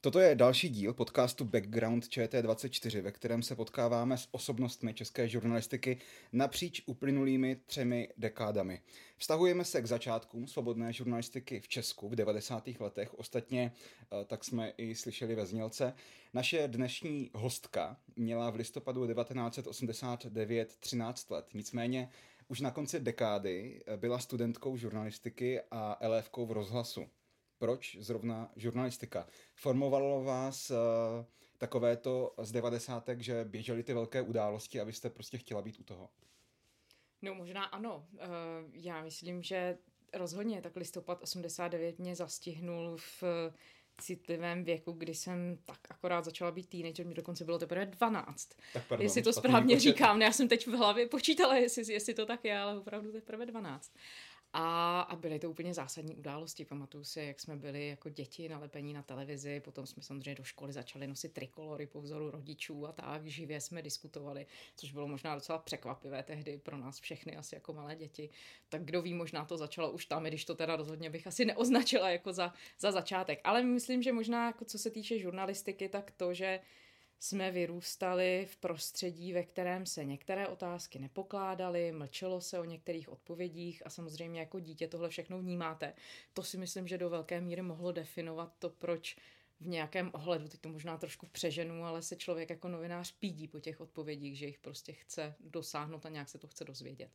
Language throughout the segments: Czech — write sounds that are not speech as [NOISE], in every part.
Toto je další díl podcastu Background ČT24, ve kterém se potkáváme s osobnostmi české žurnalistiky napříč uplynulými třemi dekádami. Vztahujeme se k začátkům svobodné žurnalistiky v Česku v 90. letech, ostatně eh, tak jsme i slyšeli ve znělce. Naše dnešní hostka měla v listopadu 1989 13 let, nicméně už na konci dekády eh, byla studentkou žurnalistiky a elevkou v rozhlasu proč zrovna žurnalistika? Formovalo vás uh, takové to z devadesátek, že běžely ty velké události a vy jste prostě chtěla být u toho? No možná ano. Uh, já myslím, že rozhodně tak listopad 89 mě zastihnul v citlivém věku, kdy jsem tak akorát začala být teenager, mě dokonce bylo teprve 12. Tak pardon, jestli to správně počet. říkám, já jsem teď v hlavě počítala, jestli, jestli to tak je, ale opravdu teprve 12. A, a byly to úplně zásadní události. Pamatuju si, jak jsme byli jako děti nalepení na televizi, potom jsme samozřejmě do školy začali nosit trikolory po vzoru rodičů a tak, živě jsme diskutovali, což bylo možná docela překvapivé tehdy pro nás všechny, asi jako malé děti. Tak kdo ví, možná to začalo už tam, když to teda rozhodně bych asi neoznačila jako za, za začátek. Ale myslím, že možná jako co se týče žurnalistiky, tak to, že jsme vyrůstali v prostředí, ve kterém se některé otázky nepokládaly, mlčelo se o některých odpovědích a samozřejmě jako dítě tohle všechno vnímáte. To si myslím, že do velké míry mohlo definovat to, proč v nějakém ohledu, teď to možná trošku přeženu, ale se člověk jako novinář pídí po těch odpovědích, že jich prostě chce dosáhnout a nějak se to chce dozvědět.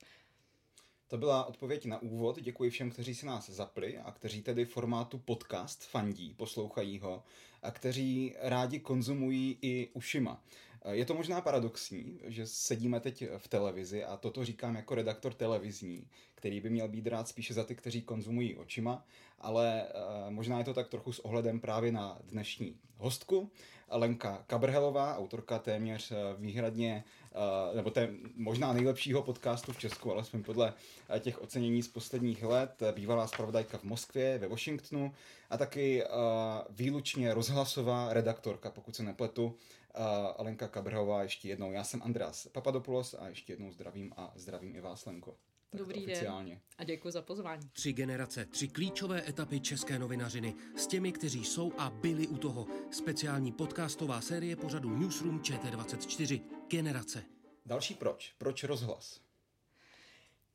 To byla odpověď na úvod. Děkuji všem, kteří si nás zapli a kteří tedy formátu podcast fandí, poslouchají ho a kteří rádi konzumují i ušima. Je to možná paradoxní, že sedíme teď v televizi a toto říkám jako redaktor televizní, který by měl být rád spíše za ty, kteří konzumují očima, ale eh, možná je to tak trochu s ohledem právě na dnešní hostku, Lenka Kabrhelová, autorka téměř eh, výhradně, eh, nebo té možná nejlepšího podcastu v Česku, alespoň podle těch ocenění z posledních let, bývalá zpravodajka v Moskvě, ve Washingtonu a taky výlučně rozhlasová redaktorka, pokud se nepletu, Lenka Kabrhelová ještě jednou. Já jsem Andreas Papadopoulos a ještě jednou zdravím a zdravím i vás, Lenko. Tak Dobrý den a děkuji za pozvání. Tři generace, tři klíčové etapy české novinařiny s těmi, kteří jsou a byli u toho. Speciální podcastová série pořadu Newsroom ČT24. Generace. Další proč? Proč rozhlas?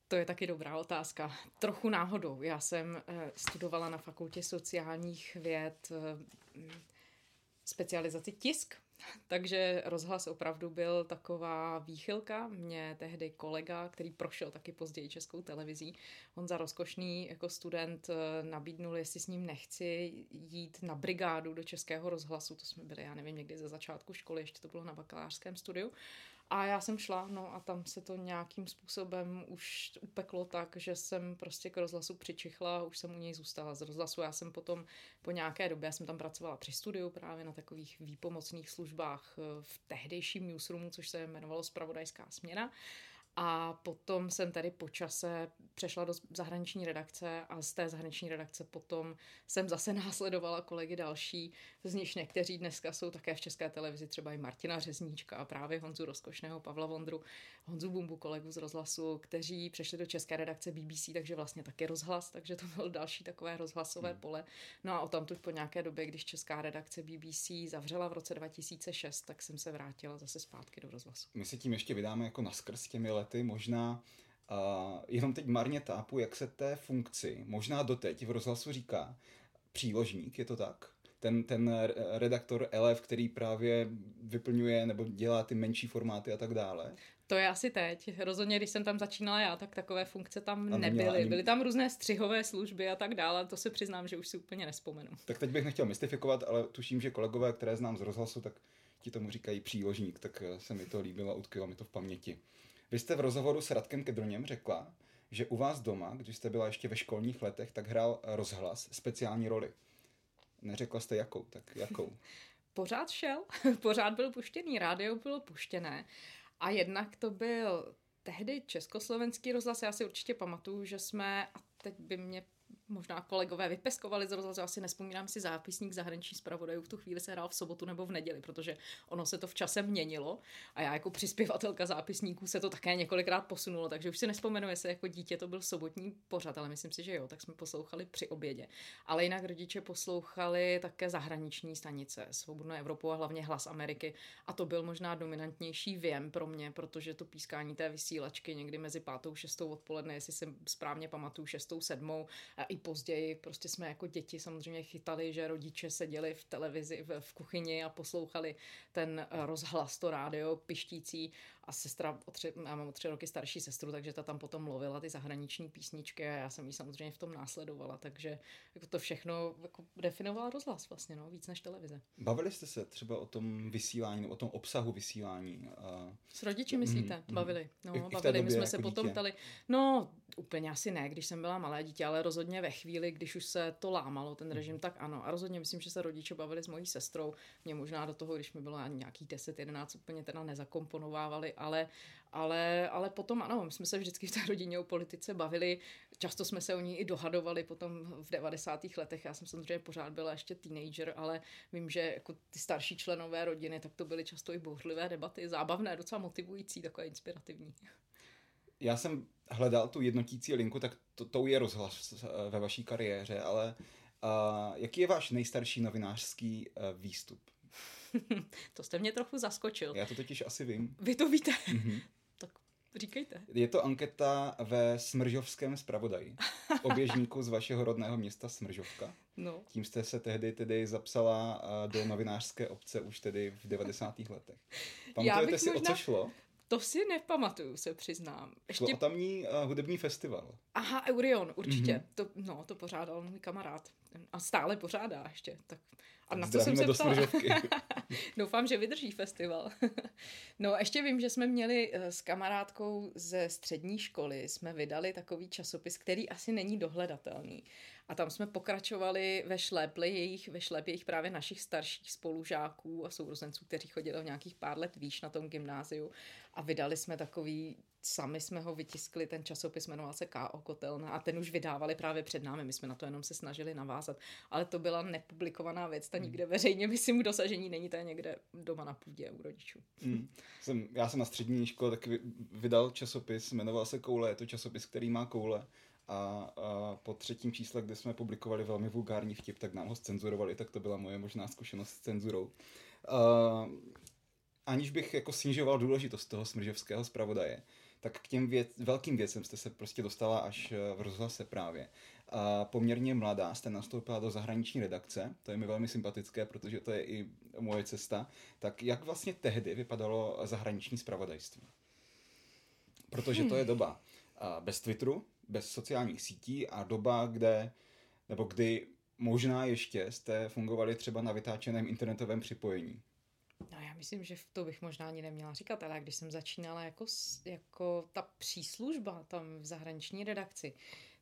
To je taky dobrá otázka. Trochu náhodou. Já jsem eh, studovala na fakultě sociálních věd eh, specializaci tisk takže rozhlas opravdu byl taková výchylka. Mě tehdy kolega, který prošel taky později českou televizí, on za rozkošný jako student eh, nabídnul, jestli s ním nechci jít na brigádu do českého rozhlasu. To jsme byli, já nevím, někdy ze začátku školy, ještě to bylo na bakalářském studiu. A já jsem šla, no a tam se to nějakým způsobem už upeklo tak, že jsem prostě k rozhlasu přičichla už jsem u něj zůstala z rozhlasu. Já jsem potom po nějaké době, já jsem tam pracovala při studiu právě na takových výpomocných službách eh, v tehdejším newsroomu, což se jmenovalo Spravodajská směna. A potom jsem tady po čase přešla do zahraniční redakce a z té zahraniční redakce potom jsem zase [LAUGHS] následovala kolegy další, z nich někteří dneska jsou také v české televizi, třeba i Martina Řezníčka a právě Honzu Rozkošného, Pavla Vondru, Honzu Bumbu, kolegu z rozhlasu, kteří přešli do české redakce BBC, takže vlastně taky rozhlas, takže to bylo další takové rozhlasové hmm. pole. No a o tam po nějaké době, když česká redakce BBC zavřela v roce 2006, tak jsem se vrátila zase zpátky do rozhlasu. My se tím ještě vydáme jako naskrz těmi lety lety možná uh, jenom teď marně tápu, jak se té funkci, možná doteď v rozhlasu říká příložník, je to tak? ten, ten redaktor Elef, který právě vyplňuje nebo dělá ty menší formáty a tak dále. To je asi teď. Rozhodně, když jsem tam začínala já, tak takové funkce tam nebyly. Byly tam různé střihové služby a tak dále. To se přiznám, že už si úplně nespomenu. Tak teď bych nechtěl mystifikovat, ale tuším, že kolegové, které znám z rozhlasu, tak ti tomu říkají příložník, tak eh, se mi to líbilo a utkvělo mi to v paměti. Vy jste v rozhovoru s Radkem Kedroněm řekla, že u vás doma, když jste byla ještě ve školních letech, tak hrál rozhlas speciální roli. Neřekla jste jakou, tak jakou? [LAUGHS] Pořád šel, [LAUGHS] pořád byl puštěný, rádio bylo puštěné. A jednak to byl tehdy československý rozhlas, já si určitě pamatuju, že jsme, a teď by mě možná kolegové vypeskovali z rozhlasu, asi nespomínám si zápisník zahraniční zpravodajů, v tu chvíli se hrál v sobotu nebo v neděli, protože ono se to v čase měnilo a já jako přispěvatelka zápisníků se to také několikrát posunulo, takže už si nespomenu, jestli jako dítě to byl sobotní pořad, ale myslím si, že jo, tak jsme poslouchali při obědě. Ale jinak rodiče poslouchali také zahraniční stanice, Svobodnou Evropu a hlavně Hlas Ameriky a to byl možná dominantnější věm pro mě, protože to pískání té vysílačky někdy mezi pátou, šestou odpoledne, jestli si správně pamatuju, šestou, sedmou, i později. Prostě jsme jako děti samozřejmě chytali, že rodiče seděli v televizi, v, v kuchyni a poslouchali ten eh, rozhlas, to rádio pištící a sestra, o tři, já mám o tři roky starší sestru, takže ta tam potom mluvila ty zahraniční písničky a já jsem ji samozřejmě v tom následovala, takže jako to všechno jako definovala rozhlas vlastně, no, víc než televize. Bavili jste se třeba o tom vysílání, o tom obsahu vysílání? A... S rodiči myslíte? Mm, bavili. No, I, bavili. I My jsme jako se dítě. potom ptali, no úplně asi ne, když jsem byla malé dítě, ale rozhodně ve chvíli, když už se to lámalo, ten režim, mm. tak ano. A rozhodně myslím, že se rodiče bavili s mojí sestrou. Mě možná do toho, když mi bylo nějaký 10, 11, úplně teda nezakomponovávali, ale, ale, ale potom ano, my jsme se vždycky v té rodině o politice bavili, často jsme se o ní i dohadovali potom v 90. letech, já jsem samozřejmě pořád byla ještě teenager, ale vím, že jako ty starší členové rodiny, tak to byly často i bouřlivé debaty, zábavné, docela motivující, takové inspirativní. Já jsem hledal tu jednotící linku, tak to, to je rozhlas eh, ve vaší kariéře, ale uh, jaký je váš nejstarší novinářský uh, výstup? [LAUGHS] to jste mě trochu zaskočil. Já to totiž asi vím. Vy to víte? Mm-hmm. [LAUGHS] tak říkejte. Je to anketa ve Smržovském zpravodaji, [LAUGHS] oběžníku z vašeho rodného města Smržovka. No. Tím jste se tehdy tedy zapsala do novinářské obce už tedy v 90. letech. Pamatujete si, možná... o co šlo? To si nepamatuju, se přiznám. Ještě... Šlo o tamní uh, hudební festival. Aha, Eurion, určitě. Mm-hmm. To, no, to pořádal můj kamarád. A stále pořádá ještě. Tak a na to jsem se ptala. [LAUGHS] Doufám, že vydrží festival. [LAUGHS] no a ještě vím, že jsme měli eh, s kamarádkou ze střední školy, jsme vydali takový časopis, který asi není dohledatelný. A tam jsme pokračovali ve šlépli jejich, ve šlép jejich právě našich starších spolužáků a sourozenců, kteří chodili o nějakých pár let výš na tom gymnáziu. A vydali jsme takový sami jsme ho vytiskli, ten časopis jmenoval se K.O. Kotelna a ten už vydávali právě před námi, my jsme na to jenom se snažili navázat, ale to byla nepublikovaná věc, ta hmm. nikde veřejně, myslím, k dosažení není, to někde doma na půdě u rodičů. Hmm. Jsem, já jsem na střední škole taky vydal časopis, jmenoval se Koule, je to časopis, který má koule a, a po třetím čísle, kde jsme publikovali velmi vulgární vtip, tak nám ho cenzurovali, tak to byla moje možná zkušenost s cenzurou. Uh, aniž bych jako snižoval důležitost toho smržovského zpravodaje, tak k těm věc, velkým věcem jste se prostě dostala až eh, v rozhlase právě. A poměrně mladá jste nastoupila do zahraniční redakce, to je mi velmi sympatické, protože to je i moje cesta. Tak jak vlastně tehdy vypadalo zahraniční zpravodajství? Protože to je hmm. doba bez Twitteru, bez sociálních sítí a doba, kde, nebo kdy možná ještě jste fungovali třeba na vytáčeném internetovém připojení. No já myslím, že to bych možná ani neměla říkat, ale když jsem začínala jako, jako ta příslužba tam v zahraniční redakci,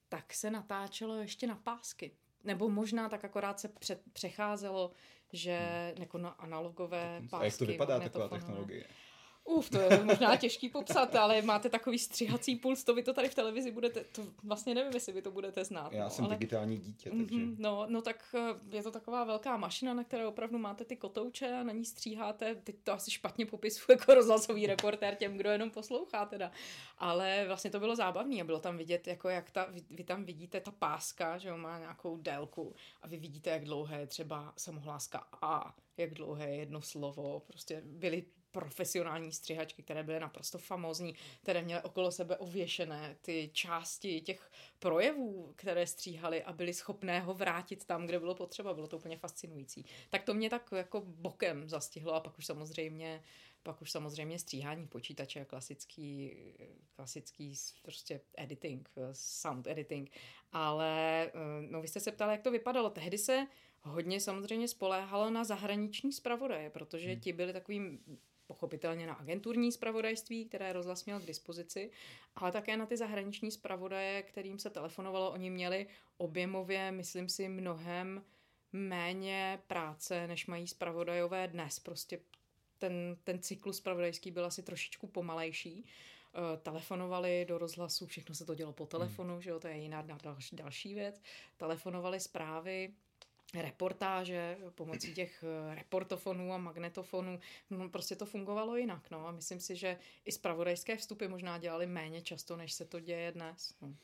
tak se natáčelo ještě na pásky. Nebo možná tak akorát se před, přecházelo, že hmm. jako na analogové pásky. A jak to vypadá taková technologie? Uf, to je možná těžký popsat, ale máte takový střihací puls, to vy to tady v televizi budete, to vlastně nevím, jestli vy to budete znát. Já no, jsem ale... digitální dítě, takže... Mm-hmm, no, no tak eh, je to taková velká mašina, na které opravdu máte ty kotouče a na ní stříháte, teď to asi špatně popisuju jako rozhlasový reportér těm, kdo jenom poslouchá teda, ale vlastně to bylo zábavné a bylo tam vidět, jako jak ta, vy, vy tam vidíte ta páska, že jo, má nějakou délku a vy vidíte, jak dlouhé je třeba samohláska A, jak dlouhé je jedno slovo, prostě byly profesionální střihačky, které byly naprosto famózní, které měly okolo sebe ověšené ty části těch projevů, které stříhali a byli schopné ho vrátit tam, kde bylo potřeba. Bylo to úplně fascinující. Tak to mě tak jako bokem zastihlo a pak už samozřejmě pak už samozřejmě stříhání počítače, klasický, klasický prostě editing, sound editing. Ale eh, no, vy jste se ptali, jak to vypadalo. Tehdy se hodně samozřejmě spoléhalo na zahraniční zpravodaje, protože hmm. ti byli takovým pochopitelně na agenturní zpravodajství, které rozhlas měl k dispozici, ale také na ty zahraniční zpravodaje, kterým se telefonovalo. Oni měli objemově, myslím si, mnohem méně práce, než mají zpravodajové dnes. Prostě ten, ten cyklus spravodajský byl asi trošičku pomalejší. Uh, telefonovali do rozhlasu, všechno se to dělo po telefonu, hmm. že jo, to je jiná další, další věc. Telefonovali zprávy, reportáže pomocí těch eh, reportofonů a magnetofonů. No, prostě to fungovalo jinak. No. A myslím si, že i zpravodajské vstupy možná dělali méně často, než se to děje dnes. No.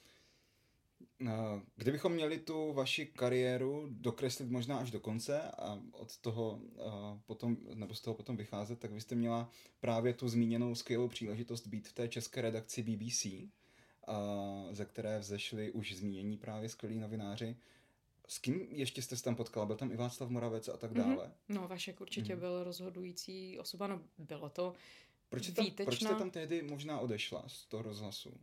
Kdybychom měli tu vaši kariéru dokreslit možná až do konce a od toho potom, nebo z toho potom vycházet, tak byste měla právě tu zmíněnou skvělou příležitost být v té české redakci BBC, ze které vzešli už zmínění právě skvělí novináři. S kým ještě jste se tam potkala? Byl tam i Václav Moravec a tak mhm. dále? Mm-hmm. No, Vašek určitě mm-hmm. byl rozhodující osoba, no bylo to proč jste, tam, proč jste tam tehdy možná odešla z toho rozhlasu?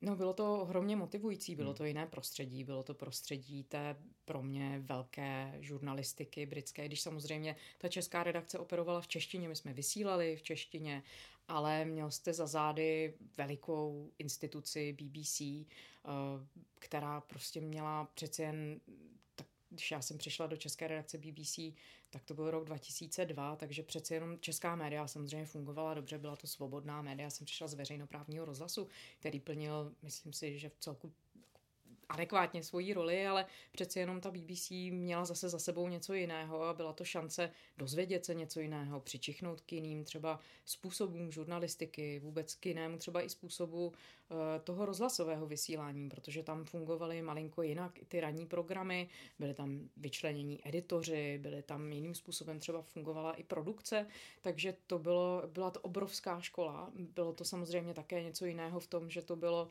No, bylo to ohromně motivující, bylo hmm. to jiné prostředí, bylo to prostředí té pro mě velké žurnalistiky britské, když samozřejmě ta česká redakce operovala v češtině, my jsme vysílali v češtině, ale měl jste za zády velikou instituci BBC, která prostě měla přece jen když já jsem přišla do české redakce BBC, tak to byl rok 2002, takže přece jenom česká média samozřejmě fungovala dobře, byla to svobodná média. Jsem přišla z veřejnoprávního rozhlasu, který plnil, myslím si, že v celku adekvátně svoji roli, ale přeci jenom ta BBC měla zase za sebou něco jiného a byla to šance dozvědět se něco jiného, přičichnout k jiným třeba způsobům žurnalistiky, vůbec k jinému třeba i způsobu Eh, toho rozhlasového vysílání, protože tam fungovaly malinko jinak i ty ranní programy, byly tam vyčlenění editoři, byly tam jiným způsobem třeba fungovala i produkce, takže to bylo, byla to obrovská škola. Bylo to samozřejmě také něco jiného v tom, že to bylo,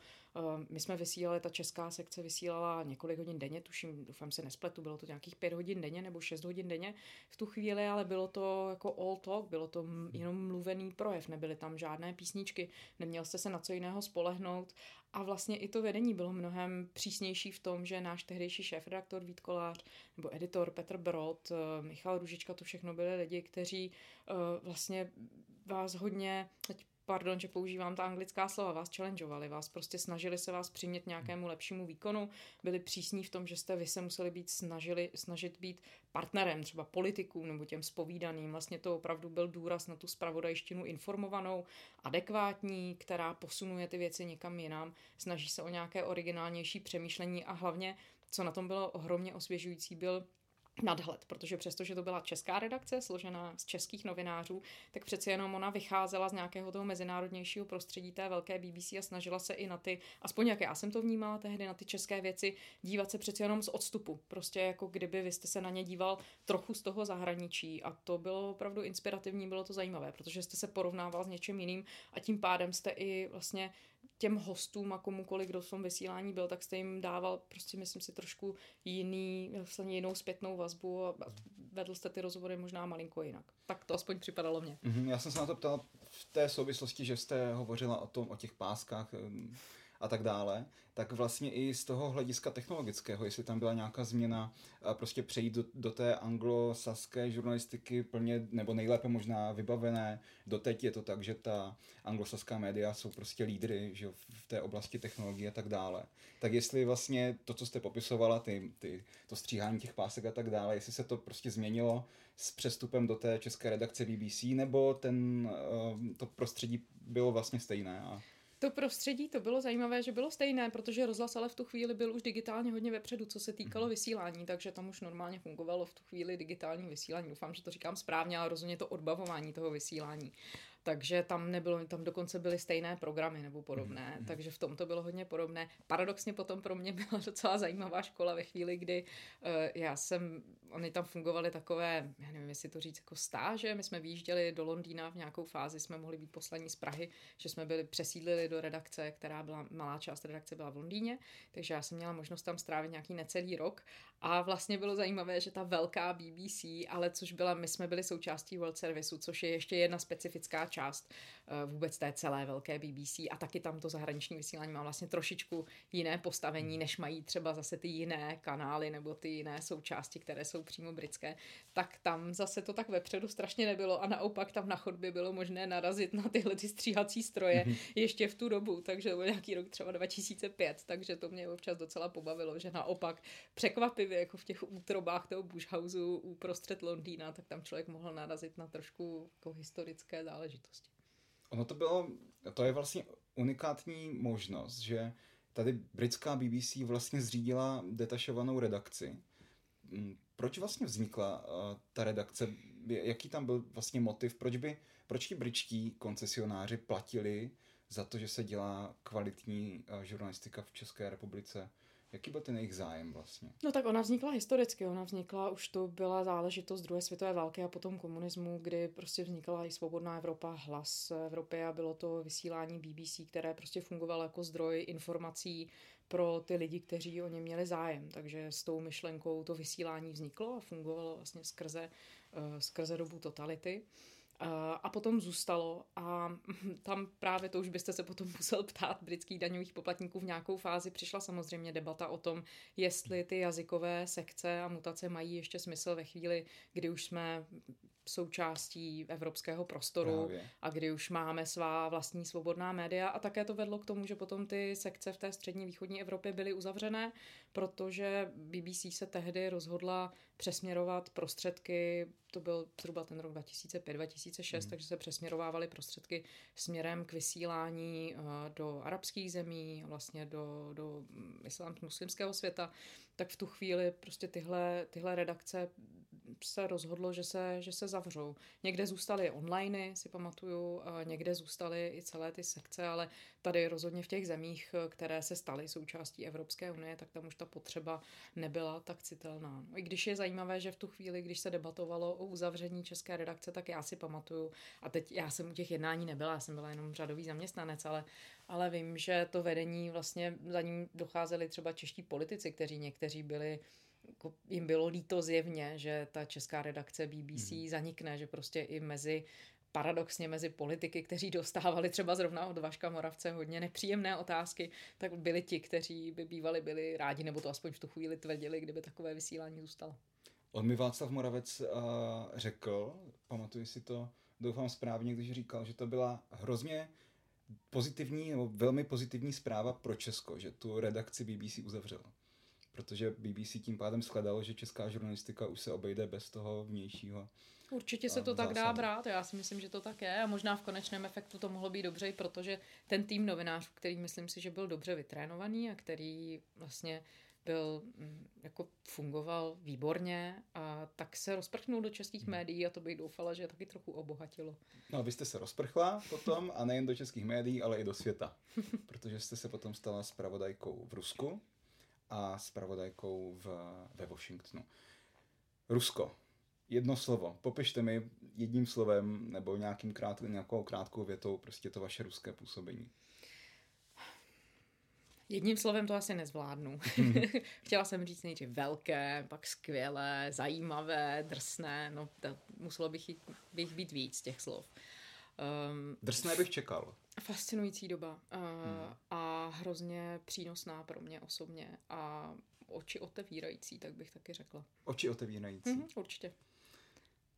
my jsme vysílali, ta česká sekce vysílala několik hodin denně, tuším, doufám se nespletu, bylo to nějakých pět hodin denně nebo šest hodin denně v tu chvíli, ale bylo to jako all talk, bylo to jenom mluvený projev, nebyly tam žádné písničky, neměl jste se na co jiného spolehnout. A vlastně i to vedení bylo mnohem přísnější v tom, že náš tehdejší šéf-redaktor Vít Kolář nebo editor Petr Brod, eh, Michal Ružička, to všechno byli lidi, kteří eh, vlastně vás hodně, teď pardon, že používám ta anglická slova, vás challengeovali, vás prostě snažili se vás přimět nějakému lepšímu výkonu, byli přísní v tom, že jste vy se museli být snažili, snažit být partnerem, třeba politikům nebo těm spovídaným. Vlastně to opravdu byl důraz na tu spravodajštinu informovanou, adekvátní, která posunuje ty věci někam jinam, snaží se o nějaké originálnější přemýšlení a hlavně, co na tom bylo ohromně osvěžující, byl nadhled, protože přestože to byla česká redakce, složená z českých novinářů, tak přeci jenom ona vycházela z nějakého toho mezinárodnějšího prostředí té velké BBC a snažila se i na ty, aspoň jak já jsem to vnímala tehdy, na ty české věci, dívat se přeci jenom z odstupu. Prostě jako kdyby vy jste se na ně díval trochu z toho zahraničí a to bylo opravdu inspirativní, bylo to zajímavé, protože jste se porovnával s něčím jiným a tím pádem jste i vlastně těm hostům a komukoliv, kdo v tom vysílání byl, tak jste jim dával prostě, myslím si, trošku jiný, vlastně jinou zpětnou vazbu a vedl jste ty rozhovory možná malinko jinak. Tak to aspoň připadalo mně. Mm-hmm, já jsem se na to ptal v té souvislosti, že jste hovořila o tom, o těch páskách a tak dále, tak vlastně i z toho hlediska technologického, jestli tam byla nějaká změna, prostě přejít do, do té anglosaské žurnalistiky plně, nebo nejlépe možná vybavené. Doteď je to tak, že ta anglosaská média jsou prostě lídry že v té oblasti technologie a tak dále. Tak jestli vlastně to, co jste popisovala, ty, ty, to stříhání těch pásek a tak dále, jestli se to prostě změnilo s přestupem do té české redakce BBC, nebo ten, eh, to prostředí bylo vlastně stejné? A... To prostředí, to bylo zajímavé, že bylo stejné, protože rozhlas ale v tu chvíli byl už digitálně hodně vepředu, co se týkalo mhm. vysílání, takže tam už normálně fungovalo v tu chvíli digitální vysílání. Doufám, že to říkám správně, ale rozhodně to odbavování toho vysílání. Takže tam nebylo, tam dokonce byly stejné programy nebo podobné, mm-hmm. takže v tom to bylo hodně podobné. Paradoxně potom pro mě byla docela zajímavá škola ve chvíli, kdy uh, já jsem, oni tam fungovaly takové, já nevím, jestli to říct jako stáže, my jsme vyjížděli do Londýna v nějakou fázi, jsme mohli být poslaní z Prahy, že jsme byli přesídlili do redakce, která byla, malá část redakce byla v Londýně, takže já jsem měla možnost tam strávit nějaký necelý rok a vlastně bylo zajímavé, že ta velká BBC, ale což byla, my jsme byli součástí World Serviceu, což je ještě jedna specifická část uh, vůbec té celé velké BBC a taky tam to zahraniční vysílání má vlastně trošičku jiné postavení, než mají třeba zase ty jiné kanály nebo ty jiné součásti, které jsou přímo britské, tak tam zase to tak vepředu strašně nebylo a naopak tam na chodbě bylo možné narazit na tyhle ty stříhací stroje mm-hmm. ještě v tu dobu, takže to byl nějaký rok třeba 2005, takže to mě občas docela pobavilo, že naopak překvapivě jako v těch útrobách toho Bushhouseu uprostřed Londýna, tak tam člověk mohl narazit na trošku jako historické záležitosti. Ono to bylo, to je vlastně unikátní možnost, že tady britská BBC vlastně zřídila detašovanou redakci. Mm, proč vlastně vznikla uh, ta redakce? Jaký tam byl vlastně motiv? Proč by, proč ti britští koncesionáři platili za to, že se dělá kvalitní uh, žurnalistika v České republice? Jaký byl ten jejich zájem vlastně? No tak ona vznikla historicky, ona vznikla, už to byla záležitost druhé světové války a potom komunismu, kdy prostě vznikla i Svobodná Evropa, hlas Evropy a bylo to vysílání BBC, které prostě fungovalo jako zdroj informací pro ty lidi, kteří o ně měli zájem. Takže s tou myšlenkou to vysílání vzniklo a fungovalo vlastně skrze, uh, skrze dobu totality. A potom zůstalo a [LAUGHS] tam právě to už byste se potom [LAUGHS] musel ptát britských daňových poplatníků v nějakou fázi. Přišla samozřejmě debata o tom, jestli ty jazykové sekce a mutace mají ještě smysl ve chvíli, kdy už jsme součástí evropského prostoru Právě. a kdy už máme svá vlastní svobodná média a také to vedlo k tomu, že potom ty sekce v té střední východní Evropě byly uzavřené, protože BBC se tehdy rozhodla přesměrovat prostředky, to byl zhruba ten rok 2005-2006, mm. takže se přesměrovávaly prostředky směrem k vysílání uh, do arabských zemí, vlastně do, do islám, muslimského světa, tak v tu chvíli prostě tyhle, tyhle redakce se rozhodlo, že se, že se zavřou. Někde zůstaly online, si pamatuju, někde zůstaly i celé ty sekce, ale tady rozhodně v těch zemích, které se staly součástí Evropské unie, tak tam už ta potřeba nebyla tak citelná. No, I když je zajímavé, že v tu chvíli, když se debatovalo o uzavření české redakce, tak já si pamatuju, a teď já jsem u těch jednání nebyla, já jsem byla jenom řadový zaměstnanec, ale, ale vím, že to vedení vlastně za ním docházeli třeba čeští politici, kteří někteří byli jako jim bylo líto zjevně, že ta česká redakce BBC mm. zanikne, že prostě i mezi paradoxně mezi politiky, kteří dostávali třeba zrovna od Vaška Moravce hodně nepříjemné otázky, tak byli ti, kteří by bývali byli rádi, nebo to aspoň v tu chvíli tvrdili, kdyby takové vysílání zůstalo. On mi Václav Moravec uh, řekl, pamatuji si to, doufám správně, když říkal, že to byla hrozně pozitivní nebo velmi pozitivní zpráva pro Česko, že tu redakci BBC uzavřela protože BBC tím pádem shledalo, že česká žurnalistika už se obejde bez toho vnějšího. Určitě se to tak dá brát, já si myslím, že to tak je a možná v konečném efektu to mohlo být dobře, protože ten tým novinářů, který myslím si, že byl dobře vytrénovaný a který vlastně byl, mm, jako fungoval výborně a tak se rozprchnul do českých hmm. médií a to bych doufala, že taky trochu obohatilo. No a vy jste se rozprchla potom a nejen do českých médií, ale i do světa, [LAUGHS] protože jste se potom stala spravodajkou v Rusku a spravodajkou v, ve Washingtonu. Rusko. Jedno slovo. Popište mi jedním slovem nebo nějakým krát, nějakou krátkou větou prostě to vaše ruské působení. Jedním slovem to asi nezvládnu. [LAUGHS] Chtěla jsem říct nejdřív velké, pak skvělé, zajímavé, drsné. No, to, muselo bych, jít, bych být víc těch slov. Um, drsné bych čekal. Fascinující doba uh, hmm. a hrozně přínosná pro mě osobně a oči otevírající, tak bych taky řekla. Oči otevírající. Mm-hmm, určitě.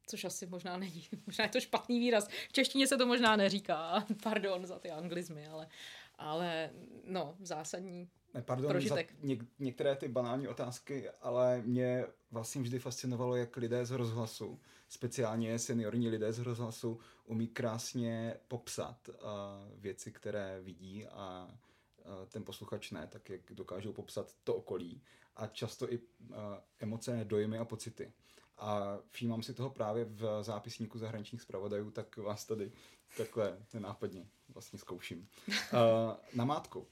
Což asi možná není, [LAUGHS] možná je to špatný výraz. V češtině se to možná neříká, [LAUGHS] pardon za ty anglizmy, ale, ale no, zásadní pardon prožitek. za něk- některé ty banální otázky, ale mě vlastně vždy fascinovalo, jak lidé z rozhlasu, speciálně seniorní lidé z rozhlasu, umí krásně popsat uh, věci, které vidí a uh, ten posluchač ne, tak jak dokážou popsat to okolí a často i uh, emoce, dojmy a pocity. a všímám si toho právě v zápisníku zahraničních zpravodajů, tak vás tady takhle nenápadně vlastně zkouším. Uh, na mátku.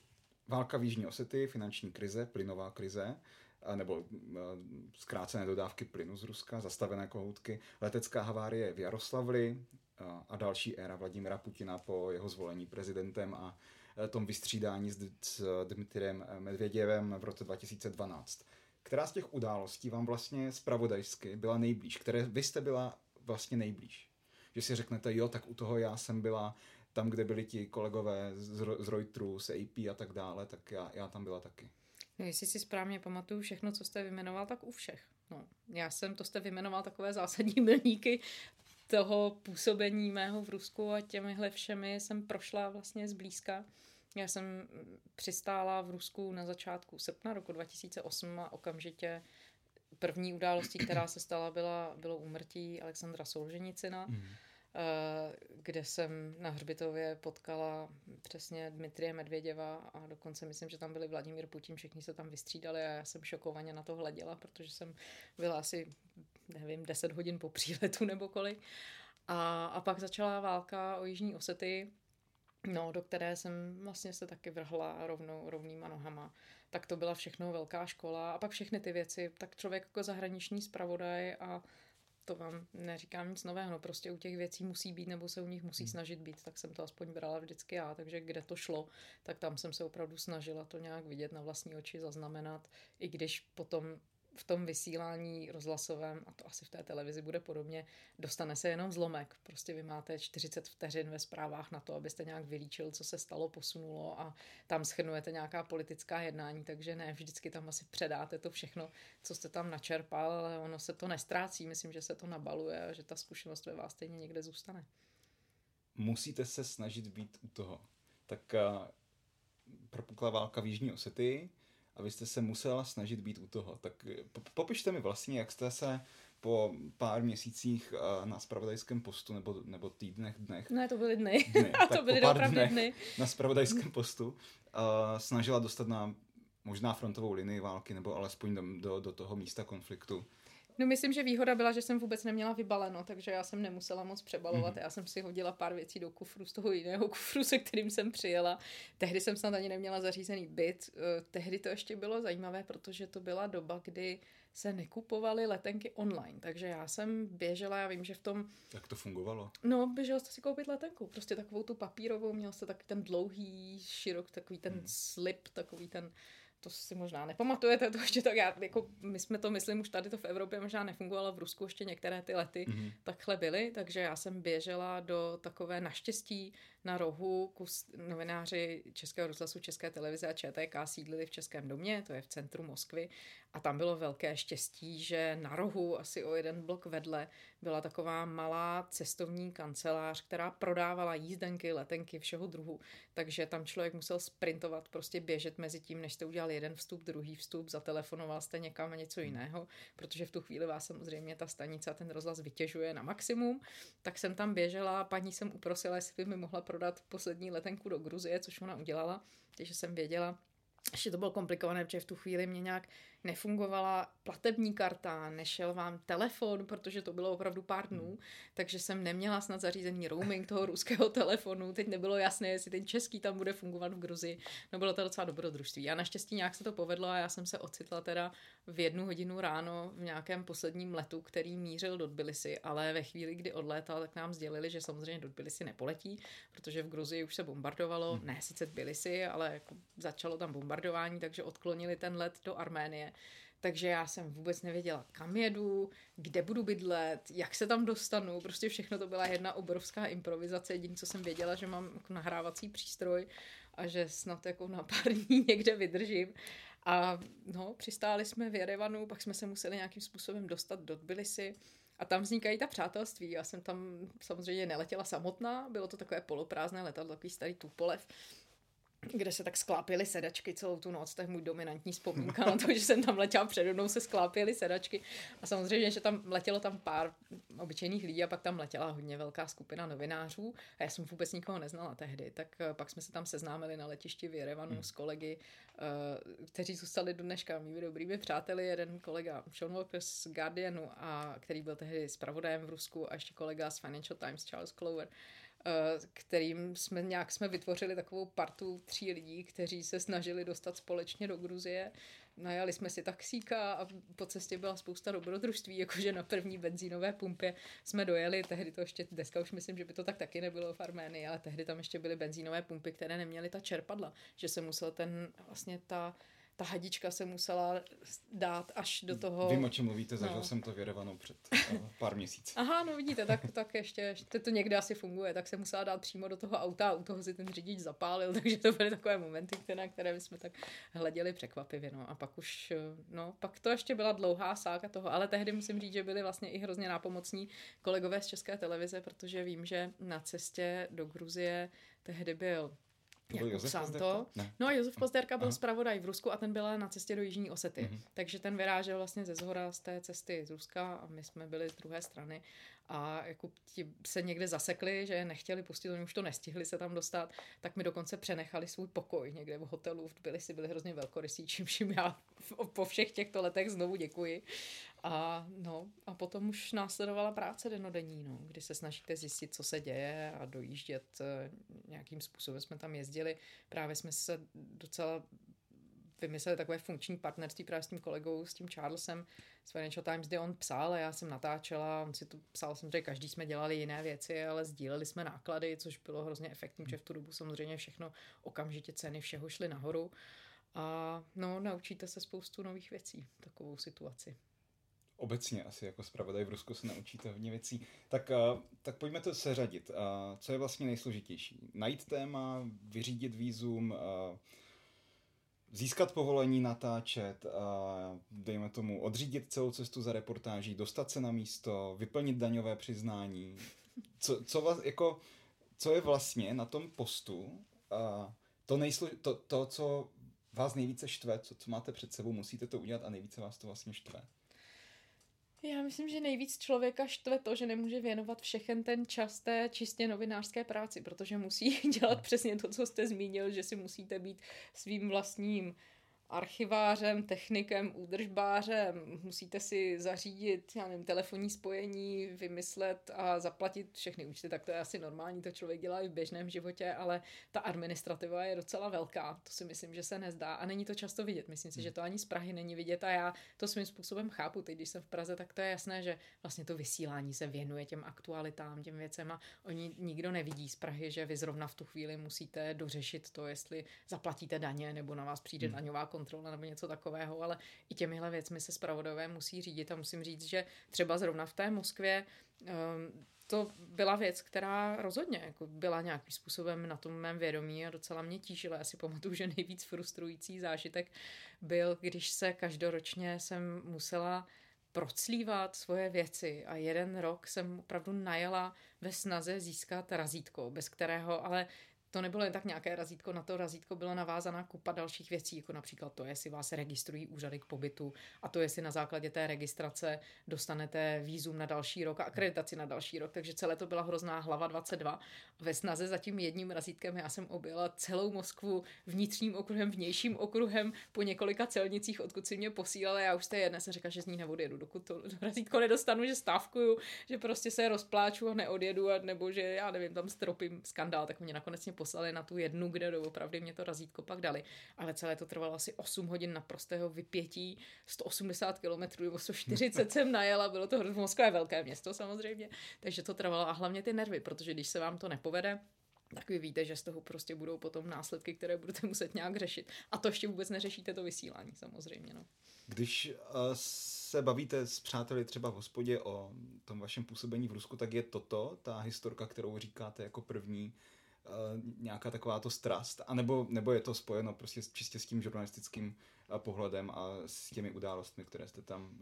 Válka v Jižní Osety, finanční krize, plynová krize, nebo zkrácené dodávky plynu z Ruska, zastavené kohoutky, letecká havárie v Jaroslavli a další éra Vladimira Putina po jeho zvolení prezidentem a e, tom vystřídání s Dmitriem Medvěděvem v roce 2012. Která z těch událostí vám vlastně zpravodajsky byla nejblíž? Které vy jste byla vlastně nejblíž? Že si řeknete, jo, tak u toho já jsem byla tam, kde byli ti kolegové z, z Reutersu, z AP a tak dále, tak já, já tam byla taky. No, jestli si správně pamatuju všechno, co jste vymenoval, tak u všech. No, já jsem, to jste vymenoval takové zásadní milníky toho působení mého v Rusku a těmihle všemi jsem prošla vlastně zblízka. Já jsem přistála v Rusku na začátku srpna roku 2008 a okamžitě první událostí, která se stala, byla, bylo úmrtí Alexandra Solženicina. Mm kde jsem na Hřbitově potkala přesně Dmitrie Medvěděva a dokonce myslím, že tam byli Vladimír Putin, všichni se tam vystřídali a já jsem šokovaně na to hleděla, protože jsem byla asi, nevím, 10 hodin po příletu nebo kolik. A, a pak začala válka o Jižní Osety, no, do které jsem vlastně se taky vrhla rovnou, rovnýma nohama. Tak to byla všechno velká škola a pak všechny ty věci, tak člověk jako zahraniční zpravodaj a to vám neříkám nic nového, no prostě u těch věcí musí být nebo se u nich musí hmm. snažit být, tak jsem to aspoň brala vždycky já, takže kde to šlo, tak tam jsem se opravdu snažila to nějak vidět na vlastní oči, zaznamenat, i když potom v tom vysílání rozhlasovém, a to asi v té televizi bude podobně, dostane se jenom zlomek. Prostě vy máte 40 vteřin ve zprávách na to, abyste nějak vylíčil, co se stalo, posunulo a tam schrnujete nějaká politická jednání, takže ne vždycky tam asi předáte to všechno, co jste tam načerpal, ale ono se to nestrácí, myslím, že se to nabaluje a že ta zkušenost ve vás stejně někde zůstane. Musíte se snažit být u toho. Tak uh, propukla válka v Jižní Osety, a vy jste se musela snažit být u toho. Tak eh, popište mi vlastně, jak jste se po pár měsících eh, na spravodajském postu nebo, nebo týdnech, dnech. Ne, to byly dny. dny [LAUGHS] a to byly opravdu dny. Na spravodajském postu uh, snažila dostat na možná frontovou linii války nebo alespoň do, do, do toho místa konfliktu. No myslím, že výhoda byla, že jsem vůbec neměla vybaleno, takže já jsem nemusela moc přebalovat. Mm-hmm. Já jsem si hodila pár věcí do kufru z toho jiného kufru, se kterým jsem přijela. Tehdy jsem snad ani neměla zařízený byt. Eh, tehdy to ještě bylo zajímavé, protože to byla doba, kdy se nekupovaly letenky online, takže já jsem běžela, já vím, že v tom... Jak to fungovalo? No, běžela jste si koupit letenku, prostě takovou tu papírovou, měl jste taky ten dlouhý, širok, takový ten hmm. slip, takový ten to si možná nepamatujete, to ještě tak já, jako my jsme to, myslím, už tady to v Evropě možná nefungovalo, v Rusku ještě některé ty lety mm-hmm. takhle byly, takže já jsem běžela do takové naštěstí na rohu kus novináři Českého rozhlasu, České televize a ČTK sídlili v Českém domě, to je v centru Moskvy. A tam bylo velké štěstí, že na rohu asi o jeden blok vedle byla taková malá cestovní kancelář, která prodávala jízdenky, letenky, všeho druhu, takže tam člověk musel sprintovat, prostě běžet mezi tím, než jste udělal jeden vstup, druhý vstup, zatelefonoval jste někam a něco jiného, protože v tu chvíli vás samozřejmě ta stanice a ten rozhlas vytěžuje na maximum, tak jsem tam běžela, paní jsem uprosila, jestli by mi mohla prodat poslední letenku do Gruzie, což ona udělala, takže jsem věděla, ještě to bylo komplikované, protože v tu chvíli mě nějak nefungovala platební karta, nešel vám telefon, protože to bylo opravdu pár dnů, hmm. takže jsem neměla snad zařízení roaming toho ruského [LAUGHS] telefonu, teď nebylo jasné, jestli ten český tam bude fungovat v Gruzii, no bylo to docela dobrodružství. A naštěstí nějak se to povedlo a já jsem se ocitla teda v jednu hodinu ráno v nějakém posledním letu, který mířil do Tbilisi, ale ve chvíli, kdy odlétal, tak nám sdělili, že samozřejmě do Tbilisi nepoletí, protože v Gruzii už se bombardovalo, hmm. ne sice Tbilisi, ale jako začalo tam bombardování, takže odklonili ten let do Arménie takže já jsem vůbec nevěděla, kam jedu, kde budu bydlet, jak se tam dostanu. Prostě všechno to byla jedna obrovská improvizace. Jediné, co jsem věděla, že mám jako nahrávací přístroj a že snad jako na pár dní [LAUGHS] někde vydržím. A no, přistáli jsme v Jerevanu, pak jsme se museli nějakým způsobem dostat do Tbilisi. A tam vznikají ta přátelství. Já jsem tam samozřejmě neletěla samotná, bylo to takové poloprázdné letadlo, takový starý Tupolev kde se tak sklápěly sedačky celou tu noc, to je můj dominantní vzpomínka na to, že jsem tam letěla přede mnou, se sklápěly sedačky. A samozřejmě, že tam letělo tam pár obyčejných lidí a pak tam letěla hodně velká skupina novinářů a já jsem vůbec nikoho neznala tehdy, tak eh, pak jsme se tam seznámili na letišti v Jerevanu hmm. s kolegy, uh, kteří zůstali do dneška mými dobrými přáteli, jeden kolega Sean Walker z Guardianu, a který byl tehdy zpravodajem v Rusku a ještě kolega z Financial Times Charles Clover, Eh, kterým jsme nějak jsme vytvořili takovou partu tří lidí, kteří se snažili dostat společně do Gruzie. Najali jsme si taxíka a po cestě byla spousta dobrodružství, jakože na první benzínové pumpě jsme dojeli, tehdy to ještě, dneska už myslím, že by to tak taky nebylo v Arménii, ale tehdy tam ještě byly benzínové pumpy, které neměly ta čerpadla, že se musel ten, vlastně ta, ta hadička se musela dát až do toho... Vím, o čem mluvíte, zažil no. jsem to věrovanou před uh, pár měsíci. Aha, no vidíte, tak, tak ještě, ještě to někde asi funguje, tak se musela dát přímo do toho auta a u toho si ten řidič zapálil, [LAUGHS] takže to byly takové momenty, které, na které jsme tak hleděli překvapivě, no. A pak už, no, pak to ještě byla dlouhá sága toho, ale tehdy musím říct, že byli vlastně i hrozně nápomocní kolegové z České televize, protože vím, že na cestě do Gruzie tehdy byl jako Josef Santo. No a Josef Pozderka byl zpravodaj v Rusku a ten byl na cestě do Jižní Osety. Mm-hmm. Takže ten vyrážel vlastně ze zhora z té cesty z Ruska a my jsme byli z druhé strany a jako ti se někde zasekli, že je nechtěli pustit, oni už to nestihli se tam dostat, tak mi dokonce přenechali svůj pokoj někde v hotelu v Tbilisi, byli hrozně velkorysí, [LAUGHS] čímž jim já po všech těchto letech znovu děkuji. A, no, a potom už následovala práce denodenní, no, kdy se snažíte zjistit, co se děje a dojíždět eh, nějakým způsobem. Jsme tam jezdili, právě jsme se docela vymysleli takové funkční partnerství právě s tím kolegou, s tím Charlesem z Financial Times, kde on psal a já jsem natáčela, on si to psal samozřejmě, každý jsme dělali jiné věci, ale sdíleli jsme náklady, což bylo hrozně efektní, že v tu dobu samozřejmě všechno, okamžitě ceny všeho šly nahoru. A no, naučíte se spoustu nových věcí, takovou situaci obecně asi jako zpravodaj v Rusku se naučíte hodně věcí. Tak, uh, tak pojďme to seřadit. Uh, co je vlastně nejsložitější? Najít téma, vyřídit výzum, uh, získat povolení natáčet, uh, dejme tomu odřídit celou cestu za reportáží, dostat se na místo, vyplnit daňové přiznání. Co, co, vás, jako, co je vlastně na tom postu uh, to, nejslo, to, to, co vás nejvíce štve, co, co máte před sebou, musíte to udělat a nejvíce vás to vlastně štve? Já myslím, že nejvíc člověka štve to, že nemůže věnovat všechen ten čas té čistě novinářské práci, protože musí [LAUGHS] dělat přesně to, co jste zmínil, že si musíte být svým vlastním archivářem, technikem, údržbářem, musíte si zařídit, já nevím, telefonní spojení, vymyslet a zaplatit všechny účty, tak to je asi normální, to člověk dělá i v běžném životě, ale ta administrativa je docela velká, to si myslím, že se nezdá a není to často vidět, myslím si, že to ani z Prahy není vidět a já to svým způsobem chápu, teď když jsem v Praze, tak to je jasné, že vlastně to vysílání se věnuje těm aktualitám, těm věcem a oni nikdo nevidí z Prahy, že vy zrovna v tu chvíli musíte dořešit to, jestli zaplatíte daně nebo na vás přijde hmm. daňová kontrola nebo něco takového, ale i těmihle věcmi se spravodové musí řídit a musím říct, že třeba zrovna v té Moskvě um, to byla věc, která rozhodně jako byla nějakým způsobem na tom mém vědomí a docela mě tížila. Já si pamatuju, že nejvíc frustrující zážitek byl, když se každoročně jsem musela proclívat svoje věci a jeden rok jsem opravdu najela ve snaze získat razítko, bez kterého ale to nebylo jen tak nějaké razítko, na to razítko bylo navázaná kupa dalších věcí, jako například to, jestli vás registrují úřady k pobytu a to, jestli na základě té registrace dostanete výzum na další rok a akreditaci na další rok. Takže celé to byla hrozná hlava 22. Ve snaze za tím jedním razítkem já jsem objela celou Moskvu vnitřním okruhem, vnějším okruhem po několika celnicích, odkud si mě posílali. Já už té jedné jsem řekla, že z ní neodjedu, dokud to razítko nedostanu, že stávkuju, že prostě se rozpláču a neodjedu, a nebo že já nevím, tam stropím skandál, tak mě nakonec mě poslali na tu jednu, kde doopravdy mě to razítko pak dali. Ale celé to trvalo asi 8 hodin na prostého vypětí, 180 km nebo 140 jsem najela, bylo to Moskva je velké město samozřejmě, takže to trvalo a hlavně ty nervy, protože když se vám to nepovede, tak vy víte, že z toho prostě budou potom následky, které budete muset nějak řešit. A to ještě vůbec neřešíte to vysílání, samozřejmě. No. Když uh, se bavíte s přáteli třeba v hospodě o tom vašem působení v Rusku, tak je toto ta historka, kterou říkáte jako první, nějaká taková to strast, anebo, nebo je to spojeno prostě čistě s tím žurnalistickým uh, pohledem a s těmi událostmi, které jste tam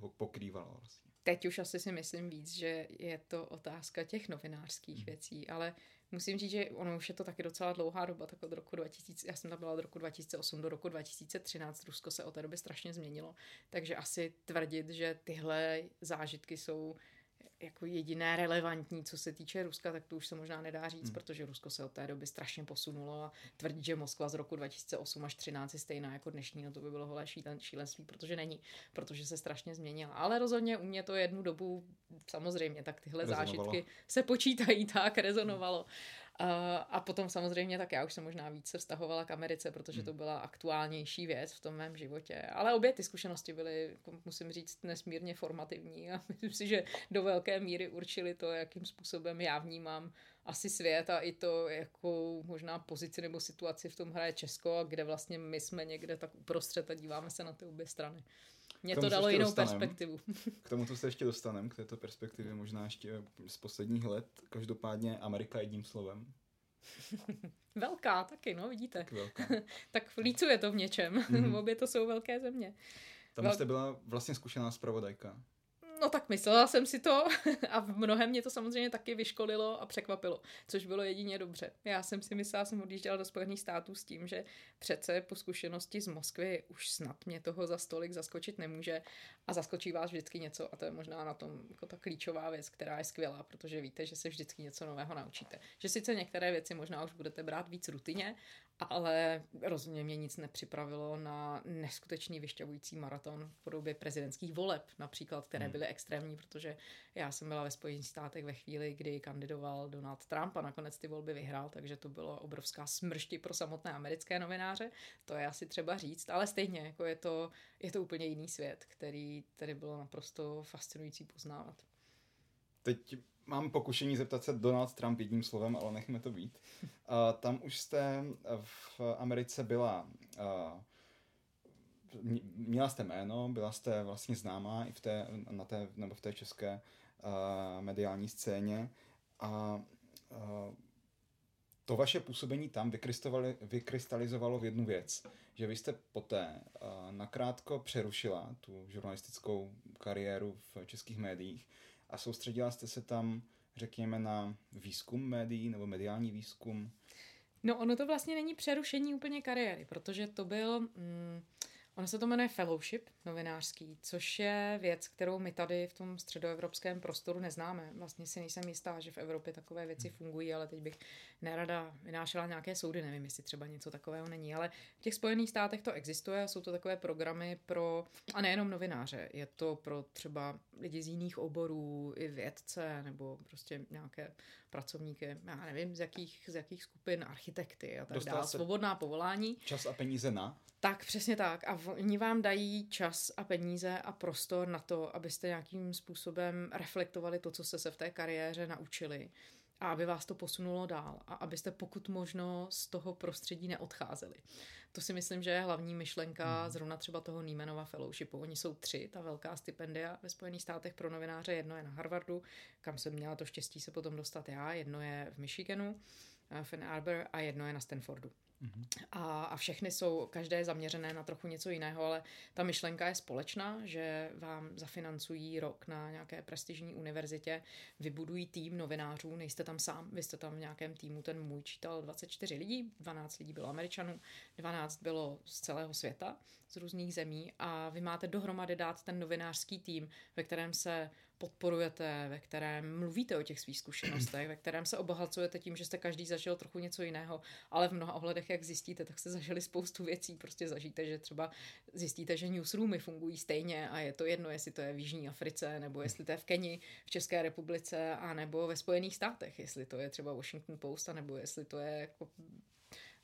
uh, pokrývala vlastně. Teď už asi si myslím víc, že je to otázka těch novinářských hmm. věcí, ale musím říct, že ono už je to taky docela dlouhá doba, tak od roku 2000, já jsem tam byla od roku 2008 do roku 2013, Rusko se od té doby strašně změnilo, takže asi tvrdit, že tyhle zážitky jsou jako jediné relevantní, co se týče Ruska, tak to už se možná nedá říct, hmm. protože Rusko se od té doby strašně posunulo a tvrdit, že Moskva z roku 2008 až 13 je stejná jako dnešní, no to by bylo holé šílenství, protože není, protože se strašně změnila. Ale rozhodně u mě to jednu dobu, samozřejmě, tak tyhle Rezonovalo. zážitky se počítají tak, rezonovalo. A potom samozřejmě tak já už jsem možná více vztahovala k Americe, protože to hmm. byla aktuálnější věc v tom mém životě. Ale obě ty zkušenosti byly, jako musím říct, nesmírně formativní [LAUGHS] a myslím si, že do velké míry určili to, jakým způsobem já vnímám asi svět a i to, jakou možná pozici nebo situaci v tom hraje Česko a kde vlastně my jsme někde tak uprostřed a díváme se na ty obě strany. Mě to dalo jinou dostanem. perspektivu. [LAUGHS] K tomuto se ještě dostaneme, k této perspektivě možná ještě z posledních let. Každopádně Amerika jedním slovem. [LAUGHS] velká taky, no vidíte. Tak velká. [LAUGHS] tak lícuje to v něčem. Mm-hmm. Obě to jsou velké země. Tam Vel... jste byla vlastně zkušená zpravodajka. No tak myslela jsem si to [LAUGHS] a v mnohem mě to samozřejmě taky vyškolilo a překvapilo, což bylo jedině dobře. Já jsem si myslela, jsem odjížděla do Spojených států s tím, že přece po zkušenosti z Moskvy už snad mě toho za stolik zaskočit nemůže a zaskočí vás vždycky něco a to je možná na tom jako ta klíčová věc, která je skvělá, protože víte, že se vždycky něco nového naučíte. Že sice některé věci možná už budete brát víc rutině, ale rozhodně mě nic nepřipravilo na neskutečný vyšťavující maraton v podobě prezidentských voleb, například, které hmm. byly extrémní, protože já jsem byla ve Spojených státech ve chvíli, kdy kandidoval Donald Trump a nakonec ty volby vyhrál, takže to bylo obrovská smršti pro samotné americké novináře, to je asi třeba říct, ale stejně jako je to, je to úplně jiný svět, který tady bylo naprosto fascinující poznávat. Teď mám pokušení zeptat se Donald Trump jedním slovem, ale nechme to být. [LAUGHS] Uh, tam už jste v Americe byla, uh, měla jste jméno, byla jste vlastně známá i v té, na té, nebo v té české uh, mediální scéně a uh, to vaše působení tam vykrystalizovalo v jednu věc, že vy jste poté uh, nakrátko přerušila tu žurnalistickou kariéru v českých médiích a soustředila jste se tam, řekněme, na výzkum médií nebo mediální výzkum? No ono to vlastně není přerušení úplně kariéry, protože to byl... Mm, Ono se to jmenuje fellowship novinářský, což je věc, kterou my tady v tom středoevropském prostoru neznáme. Vlastně si nejsem jistá, že v Evropě takové věci hmm. fungují, ale teď bych nerada vynášela nějaké soudy, nevím, jestli třeba něco takového není, ale v těch Spojených státech to existuje, jsou to takové programy pro, a nejenom novináře, je to pro třeba lidi z jiných oborů, i vědce, nebo prostě nějaké pracovníky, já nevím, z jakých, z jakých skupin, architekty a tak dále, svobodná povolání. Čas a peníze na? Tak, přesně tak. A oni vám dají čas a peníze a prostor na to, abyste nějakým způsobem reflektovali to, co jste se v té kariéře naučili a aby vás to posunulo dál a abyste pokud možno z toho prostředí neodcházeli. To si myslím, že je hlavní myšlenka hmm. zrovna třeba toho Niemanova fellowshipu. Oni jsou tři, ta velká stipendia ve Spojených státech pro novináře. Jedno je na Harvardu, kam jsem měla to štěstí se potom dostat já, jedno je v Michiganu, eh, v Ann Arbor a jedno je na Stanfordu. A, a všechny jsou, každé je zaměřené na trochu něco jiného, ale ta myšlenka je společná, že vám zafinancují rok na nějaké prestižní univerzitě, vybudují tým novinářů, nejste tam sám, vy jste tam v nějakém týmu, ten můj čítal 24 lidí, 12 lidí bylo Američanů, 12 bylo z celého světa, z různých zemí a vy máte dohromady dát ten novinářský tým, ve kterém se podporujete, ve kterém mluvíte o těch svých zkušenostech, ve kterém se obohacujete tím, že jste každý zažil trochu něco jiného, ale v mnoha ohledech, jak zjistíte, tak jste zažili spoustu věcí. Prostě zažijete, že třeba zjistíte, že newsroomy fungují stejně a je to jedno, jestli to je v Jižní Africe, nebo jestli to je v Keni, v České republice, a nebo ve Spojených státech, jestli to je třeba Washington Post, a nebo jestli to je jako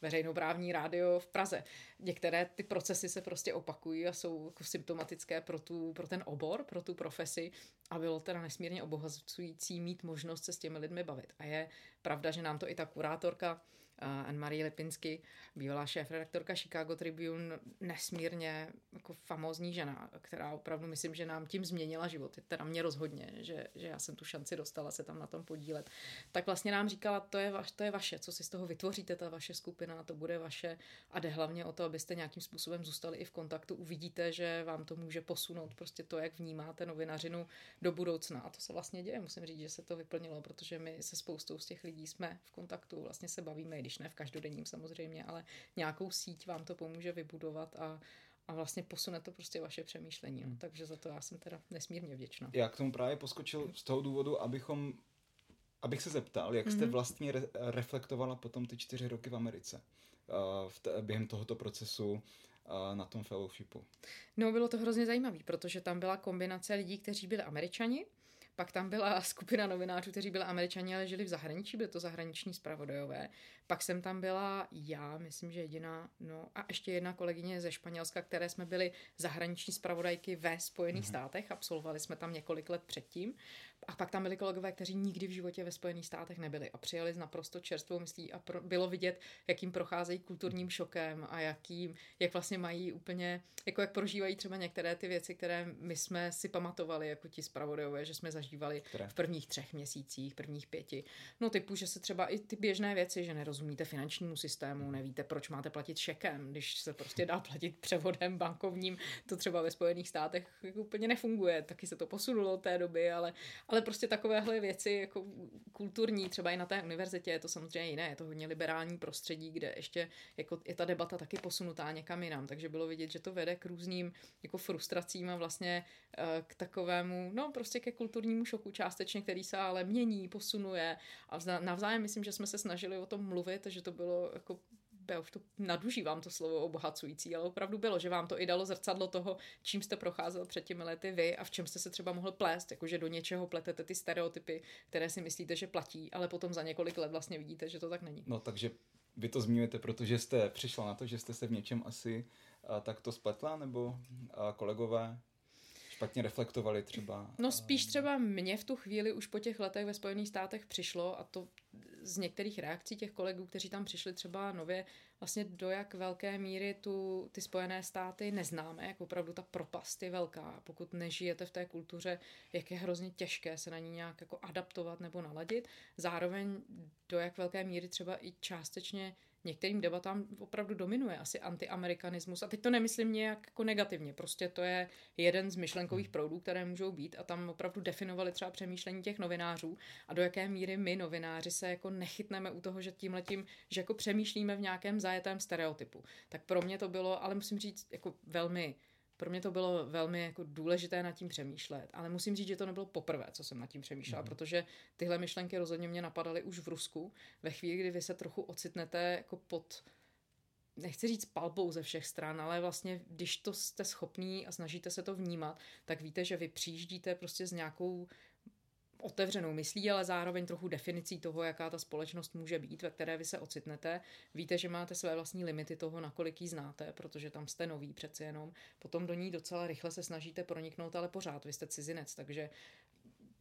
veřejnoprávní rádio v Praze. Některé ty procesy se prostě opakují a jsou jako symptomatické pro, tu, pro ten obor, pro tu profesi a bylo teda nesmírně obohacující mít možnost se s těmi lidmi bavit. A je pravda, že nám to i ta kurátorka Anne-Marie Lipinsky, bývalá šéf-redaktorka Chicago Tribune, nesmírně jako famózní žena, která opravdu myslím, že nám tím změnila život. Teda mě rozhodně, že, že já jsem tu šanci dostala se tam na tom podílet. Tak vlastně nám říkala, to je, vaš, to je vaše, co si z toho vytvoříte, ta vaše skupina, to bude vaše a jde hlavně o to, abyste nějakým způsobem zůstali i v kontaktu. Uvidíte, že vám to může posunout prostě to, jak vnímáte novinařinu do budoucna. A to se vlastně děje, musím říct, že se to vyplnilo, protože my se spoustou z těch lidí jsme v kontaktu, vlastně se bavíme, když ne v každodenním samozřejmě, ale nějakou síť vám to pomůže vybudovat a, a vlastně posune to prostě vaše přemýšlení. No. Takže za to já jsem teda nesmírně vděčná. Já k tomu právě poskočil z toho důvodu, abychom, abych se zeptal, jak jste mm-hmm. vlastně re- reflektovala potom ty čtyři roky v Americe uh, v t- během tohoto procesu uh, na tom fellowshipu. No, bylo to hrozně zajímavé, protože tam byla kombinace lidí, kteří byli američani, pak tam byla [LAUGHS] skupina novinářů, kteří byli američani, ale žili v zahraničí, byly to zahraniční zpravodajové. Pak jsem tam byla já, myslím, že jediná, no a ještě jedna kolegyně ze Španělska, které jsme byli zahraniční zpravodajky ve Spojených mm-hmm. státech, absolvovali jsme tam několik let předtím. A pak tam byli kolegové, kteří nikdy v životě ve Spojených státech nebyli a přijeli z naprosto čerstvou myslí a pro, bylo vidět, jakým procházejí kulturním šokem a jakým, jak vlastně mají úplně, jako jak prožívají třeba některé ty věci, které my jsme si pamatovali jako ti zpravodajové, že jsme zažívali které? v prvních třech měsících, prvních pěti. No typu, že se třeba i ty běžné věci, že nerozumíte finančnímu systému, nevíte, proč máte platit šekem, když se prostě dá platit převodem bankovním, to třeba ve Spojených státech jako úplně nefunguje, taky se to posunulo od té doby, ale, ale prostě takovéhle věci jako kulturní, třeba i na té univerzitě je to samozřejmě jiné, je to hodně liberální prostředí, kde ještě jako je ta debata taky posunutá někam jinam, takže bylo vidět, že to vede k různým jako frustracím a vlastně eh, k takovému, no prostě ke kulturnímu šoku částečně, který se ale mění, posunuje a navzájem myslím, že jsme se snažili o tom mluvit, že to bylo jako já už to nadužívám to slovo obohacující, ale opravdu bylo, že vám to i dalo zrcadlo toho, čím jste procházel před těmi lety vy a v čem jste se třeba mohl plést, jakože do něčeho pletete ty stereotypy, které si myslíte, že platí, ale potom za několik let vlastně vidíte, že to tak není. No takže vy to zmiňujete, protože jste přišla na to, že jste se v něčem asi a, takto spletla, nebo a, kolegové špatně reflektovali třeba? No spíš třeba mě v tu chvíli už po těch letech ve Spojených státech přišlo a to z některých reakcí těch kolegů, kteří tam přišli třeba nově, vlastně do jak velké míry tu, ty Spojené státy neznáme, jak opravdu ta propast je velká. Pokud nežijete v té kultuře, jak je hrozně těžké se na ní nějak jako adaptovat nebo naladit. Zároveň do jak velké míry třeba i částečně některým debatám opravdu dominuje asi antiamerikanismus. A teď to nemyslím nějak jako negativně, prostě to je jeden z myšlenkových hmm. proudů, které můžou být a tam opravdu definovali třeba přemýšlení těch novinářů a do jaké míry my novináři se jako nechytneme u toho, že tím letím, že jako přemýšlíme v nějakém zajetém stereotypu. Tak pro mě to bylo, ale musím říct, jako velmi pro mě to bylo velmi jako důležité nad tím přemýšlet, ale musím říct, že to nebylo poprvé, co jsem nad tím přemýšlela, mm. protože tyhle myšlenky rozhodně mě napadaly už v Rusku, ve chvíli, kdy vy se trochu ocitnete jako pod nechci říct palbou ze všech stran, ale vlastně, když to jste schopný a snažíte se to vnímat, tak víte, že vy přijíždíte prostě s nějakou otevřenou myslí, ale zároveň trochu definicí toho, jaká ta společnost může být, ve které vy se ocitnete. Víte, že máte své vlastní limity toho, nakolik ji znáte, protože tam jste nový přeci jenom. Potom do ní docela rychle se snažíte proniknout, ale pořád vy jste cizinec, takže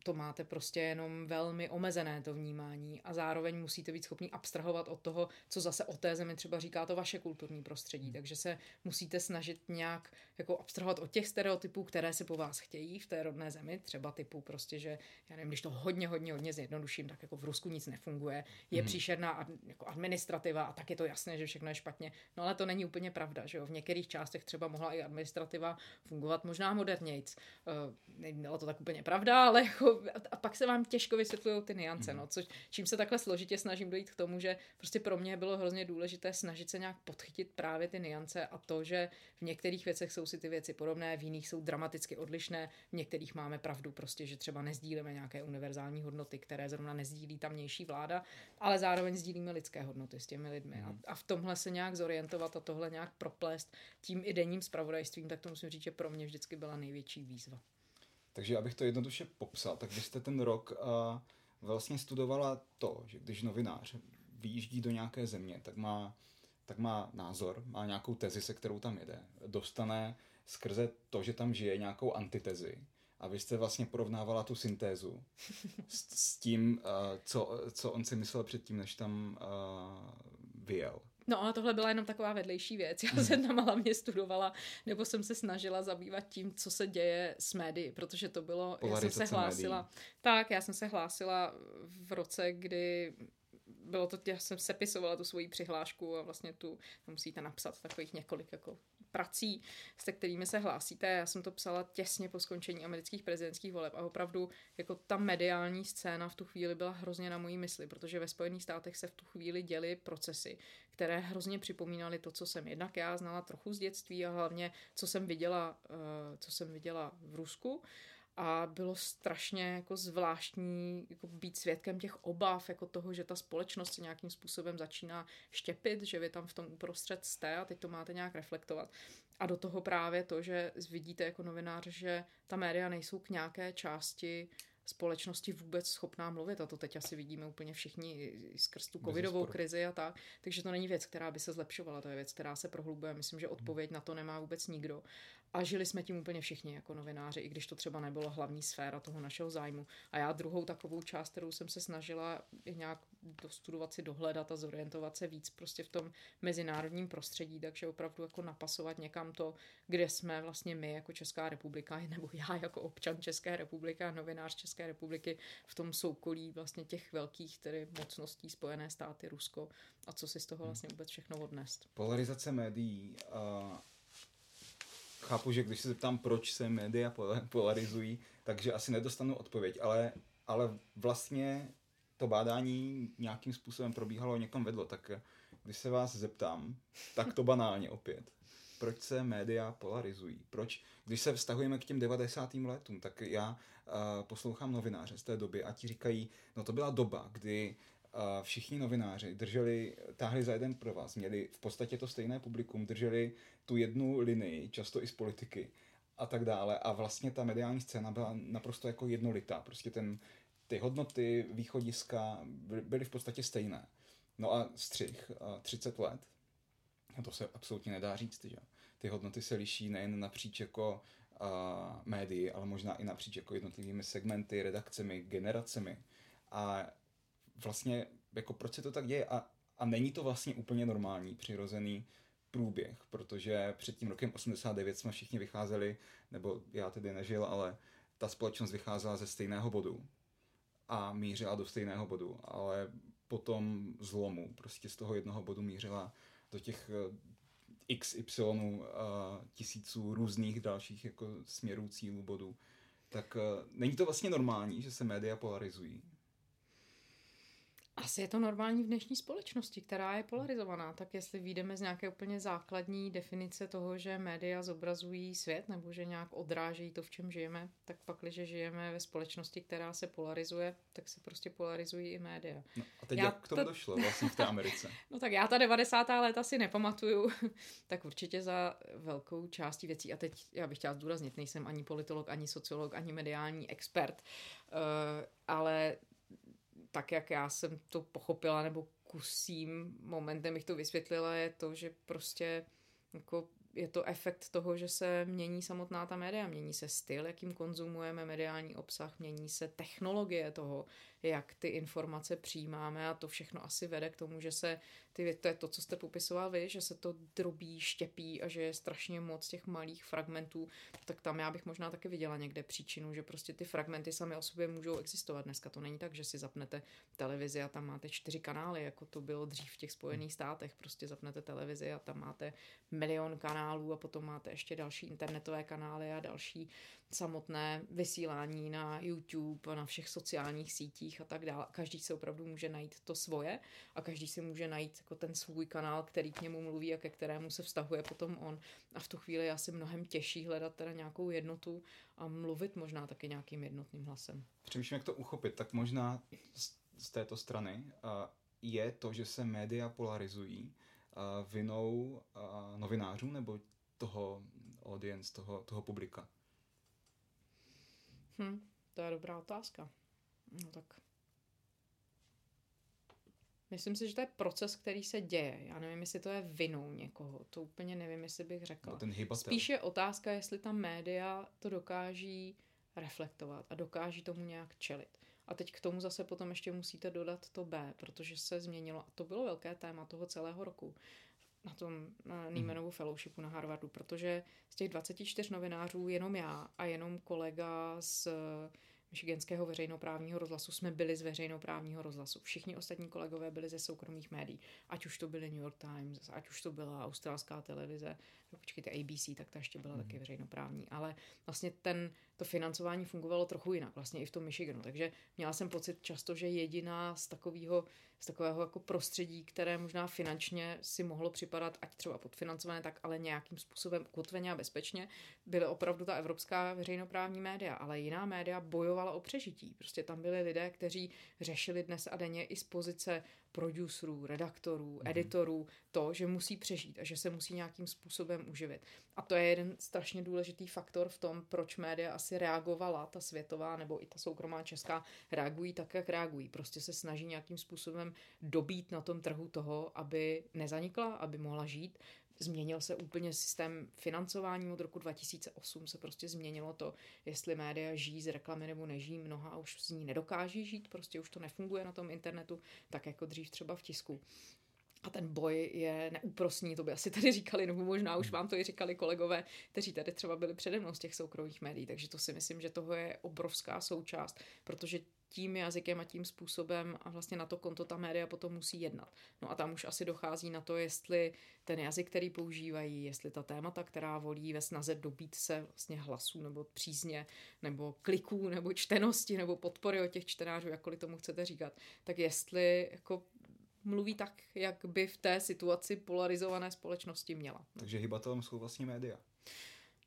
to máte prostě jenom velmi omezené to vnímání a zároveň musíte být schopni abstrahovat od toho, co zase o té zemi třeba říká to vaše kulturní prostředí. Hmm. Takže se musíte snažit nějak jako abstrahovat od těch stereotypů, které si po vás chtějí v té rodné zemi, třeba typu prostě, že já nevím, když to hodně, hodně, hodně zjednoduším, tak jako v Rusku nic nefunguje, je hmm. příšerná ad, jako administrativa a tak je to jasné, že všechno je špatně. No ale to není úplně pravda, že jo. V některých částech třeba mohla i administrativa fungovat možná modernějc. Uh, nebyla to tak úplně pravda, ale jako a pak se vám těžko vysvětlují ty niance, no, což, čím se takhle složitě snažím dojít k tomu, že prostě pro mě bylo hrozně důležité snažit se nějak podchytit právě ty niance a to, že v některých věcech jsou si ty věci podobné, v jiných jsou dramaticky odlišné, v některých máme pravdu prostě, že třeba nezdílíme nějaké univerzální hodnoty, které zrovna nezdílí tamnější vláda, ale zároveň sdílíme lidské hodnoty s těmi lidmi. A, a v tomhle se nějak zorientovat a tohle nějak proplést tím i denním spravodajstvím, tak to musím říct, že pro mě vždycky byla největší výzva. Takže abych to jednoduše popsal, tak vy jste ten rok uh, vlastně studovala to, že když novinář vyjíždí do nějaké země, tak má, tak má názor, má nějakou tezi, se kterou tam jede. Dostane skrze to, že tam žije nějakou antitezi. A vy jste vlastně porovnávala tu syntézu s, s tím, uh, co, co on si myslel předtím, než tam uh, vyjel. No ale tohle byla jenom taková vedlejší věc. Já jsem tam hlavně studovala, nebo jsem se snažila zabývat tím, co se děje s médií, protože to bylo, já jsem se hlásila. Médií. Tak, já jsem se hlásila v roce, kdy bylo to, já jsem sepisovala tu svoji přihlášku a vlastně tu musíte napsat takových několik jako prací, se kterými se hlásíte. Já jsem to psala těsně po skončení amerických prezidentských voleb a opravdu jako ta mediální scéna v tu chvíli byla hrozně na mojí mysli, protože ve Spojených státech se v tu chvíli děly procesy, které hrozně připomínaly to, co jsem jednak já znala trochu z dětství a hlavně, co jsem viděla, eh, co jsem viděla v Rusku a bylo strašně jako zvláštní jako být svědkem těch obav, jako toho, že ta společnost se nějakým způsobem začíná štěpit, že vy tam v tom uprostřed jste a teď to máte nějak reflektovat. A do toho právě to, že vidíte jako novinář, že ta média nejsou k nějaké části společnosti vůbec schopná mluvit a to teď asi vidíme úplně všichni skrz tu covidovou krizi a tak. Takže to není věc, která by se zlepšovala, to je věc, která se prohlubuje. Myslím, že odpověď na to nemá vůbec nikdo. A žili jsme tím úplně všichni jako novináři, i když to třeba nebylo hlavní sféra toho našeho zájmu. A já druhou takovou část, kterou jsem se snažila nějak dostudovat si, dohledat a zorientovat se víc prostě v tom mezinárodním prostředí, takže opravdu jako napasovat někam to, kde jsme vlastně my jako Česká republika, [LAUGHS] nebo já jako občan České republiky a novinář České republiky v tom soukolí vlastně těch velkých tedy mocností Spojené státy, Rusko a co si z toho vlastně vůbec všechno odnést. Polarizace médií a chápu, že když se zeptám, proč se média polarizují, takže asi nedostanu odpověď, ale, ale vlastně to bádání nějakým způsobem probíhalo někam vedlo, tak když se vás zeptám, tak to banálně opět. Proč se média polarizují? Proč, když se vztahujeme k těm 90. letům, tak já uh, poslouchám novináře z té doby a ti říkají, no to byla doba, kdy všichni novináři drželi, táhli za jeden pro vás, měli v podstatě to stejné publikum, drželi tu jednu linii, často i z politiky a tak dále. A vlastně ta mediální scéna byla naprosto jako jednolitá. Prostě ten, ty hodnoty, východiska byly v podstatě stejné. No a střih, 30 let, a to se absolutně nedá říct, že? Ty hodnoty se liší nejen napříč jako uh, médii, ale možná i napříč jako jednotlivými segmenty, redakcemi, generacemi. A vlastně, jako proč se to tak děje? A, a není to vlastně úplně normální, přirozený průběh, protože před tím rokem 89 jsme všichni vycházeli, nebo já tedy nežil, ale ta společnost vycházela ze stejného bodu a mířila do stejného bodu, ale potom zlomu, prostě z toho jednoho bodu mířila do těch eh, XY uh, tisíců různých dalších jako směrů, cílů, bodů. Tak uh, není to vlastně normální, že se média polarizují? Asi je to normální v dnešní společnosti, která je polarizovaná. Tak jestli výjdeme z nějaké úplně základní definice toho, že média zobrazují svět nebo že nějak odrážejí to, v čem žijeme, tak pak, když žijeme ve společnosti, která se polarizuje, tak se prostě polarizují i média. No a teď já jak k tomu to... došlo vlastně v té Americe? [LAUGHS] no tak já ta 90. léta si nepamatuju, [LAUGHS] tak určitě za velkou částí věcí. A teď já bych chtěla zdůraznit, nejsem ani politolog, ani sociolog, ani mediální expert, uh, ale tak, jak já jsem to pochopila, nebo kusím momentem bych to vysvětlila, je to, že prostě jako je to efekt toho, že se mění samotná ta média, mění se styl, jakým konzumujeme mediální obsah, mění se technologie toho, jak ty informace přijímáme a to všechno asi vede k tomu, že se ty, to je to, co jste popisoval vy, že se to drobí, štěpí a že je strašně moc těch malých fragmentů, tak tam já bych možná taky viděla někde příčinu, že prostě ty fragmenty sami o sobě můžou existovat. Dneska to není tak, že si zapnete televizi a tam máte čtyři kanály, jako to bylo dřív v těch Spojených státech. Prostě zapnete televizi a tam máte milion kanálů a potom máte ještě další internetové kanály a další samotné vysílání na YouTube na všech sociálních sítích a tak dále. Každý se opravdu může najít to svoje a každý si může najít jako ten svůj kanál, který k němu mluví a ke kterému se vztahuje potom on. A v tu chvíli je asi mnohem těžší hledat teda nějakou jednotu a mluvit možná taky nějakým jednotným hlasem. Přemýšlím, jak to uchopit, tak možná z, této strany je to, že se média polarizují vinou novinářů nebo toho audience, toho, toho publika. Hm, to je dobrá otázka. No tak. Myslím si, že to je proces, který se děje. Já nevím, jestli to je vinou někoho. To úplně nevím, jestli bych řekla. No, ten Spíš je otázka, jestli ta média to dokáží reflektovat a dokáží tomu nějak čelit. A teď k tomu zase potom ještě musíte dodat to B, protože se změnilo. A to bylo velké téma toho celého roku na tom na Niemanovu fellowshipu na Harvardu, protože z těch 24 novinářů jenom já a jenom kolega z Michiganského veřejnoprávního rozhlasu jsme byli z veřejnoprávního rozhlasu. Všichni ostatní kolegové byli ze soukromých médií. Ať už to byly New York Times, ať už to byla australská televize, počkejte ABC, tak ta ještě byla mm. taky veřejnoprávní. Ale vlastně ten, to financování fungovalo trochu jinak, vlastně i v tom Michiganu. Takže měla jsem pocit často, že jediná z takového, z takového jako prostředí, které možná finančně si mohlo připadat, ať třeba podfinancované, tak ale nějakým způsobem ukotveně a bezpečně, byly opravdu ta evropská veřejnoprávní média, ale jiná média bojovala o přežití. Prostě tam byli lidé, kteří řešili dnes a denně i z pozice producerů, redaktorů, mm-hmm. editorů to, že musí přežít a že se musí nějakým způsobem uživit. A to je jeden strašně důležitý faktor v tom, proč média asi reagovala, ta světová nebo i ta soukromá česká, reagují tak, jak reagují. Prostě se snaží nějakým způsobem dobít na tom trhu toho, aby nezanikla, aby mohla žít, Změnil se úplně systém financování od roku 2008, se prostě změnilo to, jestli média žijí z reklamy nebo nežijí, mnoha už z ní nedokáží žít, prostě už to nefunguje na tom internetu, tak jako dřív třeba v tisku. A ten boj je neúprosný, to by asi tady říkali, nebo možná už vám to i říkali kolegové, kteří tady třeba byli přede mnou z těch soukromých médií. Takže to si myslím, že toho je obrovská součást, protože tím jazykem a tím způsobem a vlastně na to konto ta média potom musí jednat. No a tam už asi dochází na to, jestli ten jazyk, který používají, jestli ta témata, která volí ve snaze dobít se vlastně hlasů nebo přízně, nebo kliků, nebo čtenosti, nebo podpory od těch čtenářů, jakkoliv tomu chcete říkat, tak jestli jako mluví tak, jak by v té situaci polarizované společnosti měla. Takže hybatelem jsou vlastně média.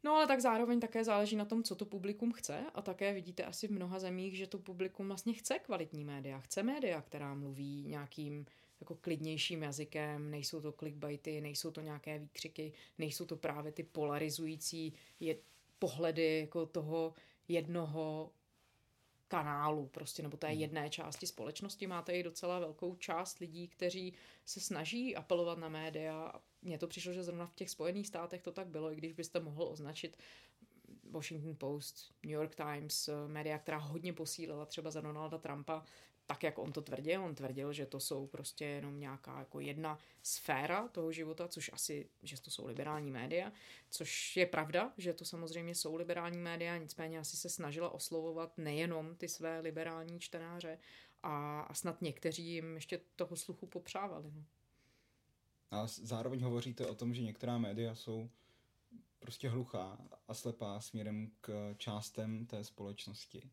No ale tak zároveň také záleží na tom, co to publikum chce. A také vidíte asi v mnoha zemích, že to publikum vlastně chce kvalitní média, chce média, která mluví nějakým jako klidnějším jazykem, nejsou to clickbaity, nejsou to nějaké výkřiky, nejsou to právě ty polarizující je, pohledy jako toho jednoho kanálu, prostě, nebo té hmm. jedné části společnosti. Máte i docela velkou část lidí, kteří se snaží apelovat na média. Mně to přišlo, že zrovna v těch Spojených státech to tak bylo, i když byste mohl označit Washington Post, New York Times, média, která hodně posílila třeba za Donalda Trumpa, tak, jak on to tvrdil. On tvrdil, že to jsou prostě jenom nějaká jako jedna sféra toho života, což asi, že to jsou liberální média, což je pravda, že to samozřejmě jsou liberální média, nicméně asi se snažila oslovovat nejenom ty své liberální čtenáře a, a snad někteří jim ještě toho sluchu popřávali. No. A zároveň hovoříte o tom, že některá média jsou prostě hluchá a slepá směrem k částem té společnosti.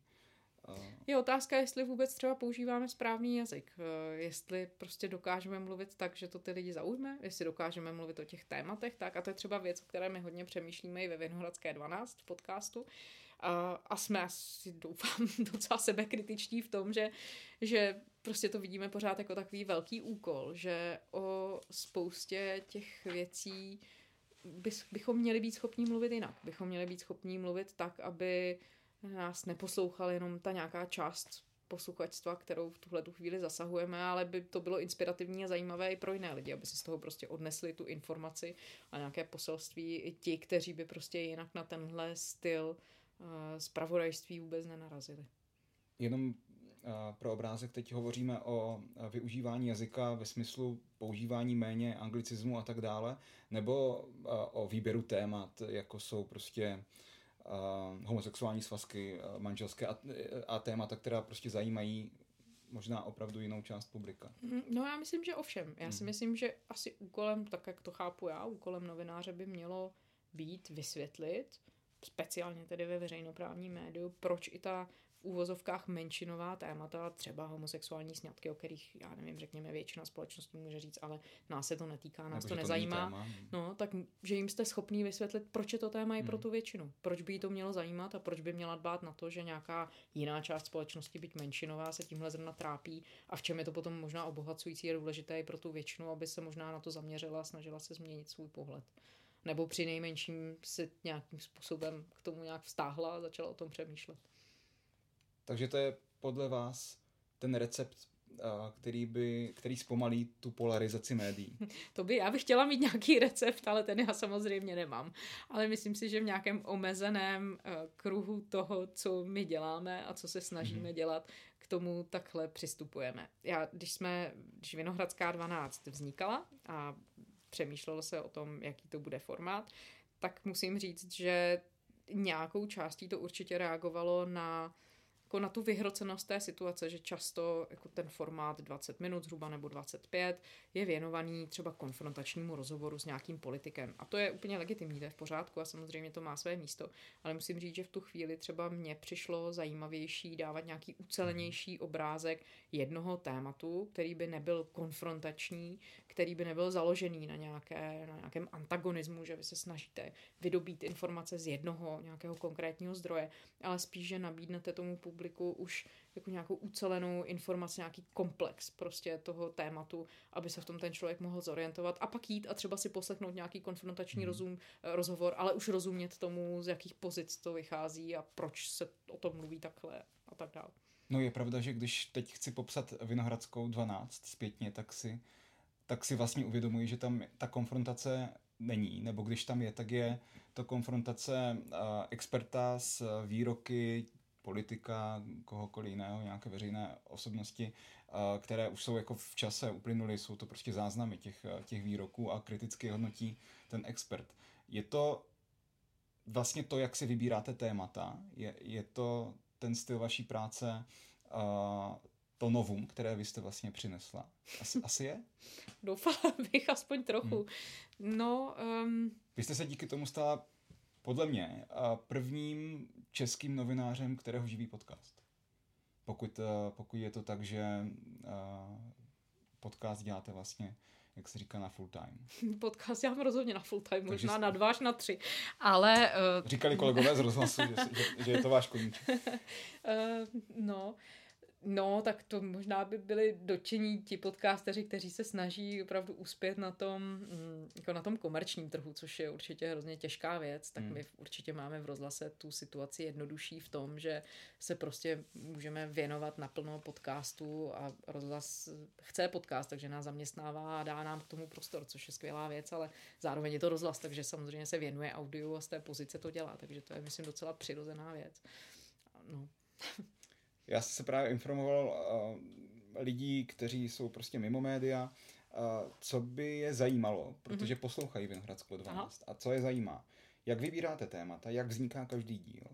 Je otázka, jestli vůbec třeba používáme správný jazyk. Eh, jestli prostě dokážeme mluvit tak, že to ty lidi zaujme, jestli dokážeme mluvit o těch tématech, tak a to je třeba věc, o které my hodně přemýšlíme i ve Vinohradské 12 v podcastu. A, a jsme asi, doufám, [LAUGHS] docela sebekritičtí v tom, že, že prostě to vidíme pořád jako takový velký úkol, že o spoustě těch věcí bychom měli být schopní mluvit jinak. Bychom měli být schopní mluvit tak, aby nás neposlouchal jenom ta nějaká část posluchačstva, kterou v tuhle tu chvíli zasahujeme, ale by to bylo inspirativní a zajímavé i pro jiné lidi, aby si z toho prostě odnesli tu informaci a nějaké poselství i ti, kteří by prostě jinak na tenhle styl uh, zpravodajství vůbec nenarazili. Jenom uh, pro obrázek teď hovoříme o využívání jazyka ve smyslu používání méně anglicismu a tak dále, nebo uh, o výběru témat, jako jsou prostě uh, uh, homosexuální svazky, manželské a, a témata, která prostě zajímají možná opravdu jinou část publika. Mhm, no já myslím, že ovšem. Já si mm. myslím, že asi úkolem, tak jak to chápu já, úkolem novináře by mělo být vysvětlit, speciálně tedy ve veřejnoprávním médiu, proč i ta úvozovkách menšinová témata, třeba homosexuální sňatky, o kterých, já nevím, řekněme, většina společnosti může říct, ale nás se to netýká, nás Nebo to nezajímá. To no, tak že jim jste schopný vysvětlit, proč je to téma i pro hmm. tu většinu. Proč by jí to mělo zajímat a proč by měla dbát na to, že nějaká jiná část společnosti, byť menšinová, se tímhle zrovna trápí a v čem je to potom možná obohacující a důležité i pro tu většinu, aby se možná na to zaměřila a snažila se změnit svůj pohled nebo při nejmenším se nějakým způsobem k tomu nějak vztáhla a začala o tom přemýšlet. Takže to je podle vás ten recept, který, by, který zpomalí tu polarizaci médií. [LAUGHS] To by, já bych chtěla mít nějaký recept, ale ten já samozřejmě nemám. Ale myslím si, že v nějakém omezeném kruhu toho, co my děláme a co se snažíme mm-hmm. dělat, tomu takhle přistupujeme. Já, když jsme, když Vinohradská 12 vznikala a přemýšlelo se o tom, jaký to bude formát, tak musím říct, že nějakou částí to určitě reagovalo na jako na tu vyhrocenost té situace, že často jako ten formát 20 minut zhruba nebo 25 je věnovaný třeba konfrontačnímu rozhovoru s nějakým politikem. A to je úplně legitimní, to je v pořádku a samozřejmě to má své místo. Ale musím říct, že v tu chvíli třeba mně přišlo zajímavější dávat nějaký ucelenější obrázek jednoho tématu, který by nebyl konfrontační, který by nebyl založený na, nějaké, na nějakém antagonismu, že vy se snažíte vydobít informace z jednoho nějakého konkrétního zdroje, ale spíš, že nabídnete tomu publiku už jako nějakou ucelenou informaci, nějaký komplex prostě toho tématu, aby se v tom ten člověk mohl zorientovat a pak jít a třeba si poslechnout nějaký konfrontační hmm. rozum, eh, rozhovor, ale už rozumět tomu, z jakých pozic to vychází a proč se o tom mluví takhle a tak dále. No je pravda, že když teď chci popsat Vinohradskou 12 zpětně, tak si, tak si vlastně uvědomuji, že tam ta konfrontace není, nebo když tam je, tak je to konfrontace uh, experta s výroky politika, kohokoliv jiného, nějaké veřejné osobnosti, uh, které už jsou jako v čase uplynuly, jsou to prostě záznamy těch, těch výroků a kriticky hodnotí ten expert. Je to vlastně to, jak si vybíráte témata, je, je to ten styl vaší práce, uh, to novum, které vy jste vlastně přinesla. Asi, [LAUGHS] asi je? Doufala bych aspoň trochu. Hmm. No, um... Vy jste se díky tomu stala, podle mě, prvním českým novinářem, kterého živí podcast. Pokud, pokud je to tak, že podcast děláte vlastně jak se říká, na full time. [LAUGHS] Podcast já mám rozhodně na full time, možná na dva až na tři, ale... Uh... Říkali kolegové z rozhlasu, že, že, že je to váš koníček. uh, [LAUGHS] no, No, tak to možná by byli dočení ti podcasteři, kteří se snaží opravdu uspět na tom, mm, jako na tom komerčním trhu, což je určitě hrozně těžká věc, tak hmm. my určitě máme v rozhlase tu situaci jednodušší v tom, že se prostě můžeme věnovat naplno podcastu a rozhlas chce podcast, takže nás zaměstnává a dá nám k tomu prostor, což je skvělá věc, ale zároveň je to rozhlas, takže samozřejmě se věnuje audio a z té pozice to dělá, takže to je, myslím, docela přirozená věc. No. [LAUGHS] Já jsem se právě informoval uh, lidí, kteří jsou prostě mimo média, uh, co by je zajímalo, protože mm-hmm. poslouchají Vinohradskou 12. Aha. A co je zajímá? Jak vybíráte témata, jak vzniká každý díl?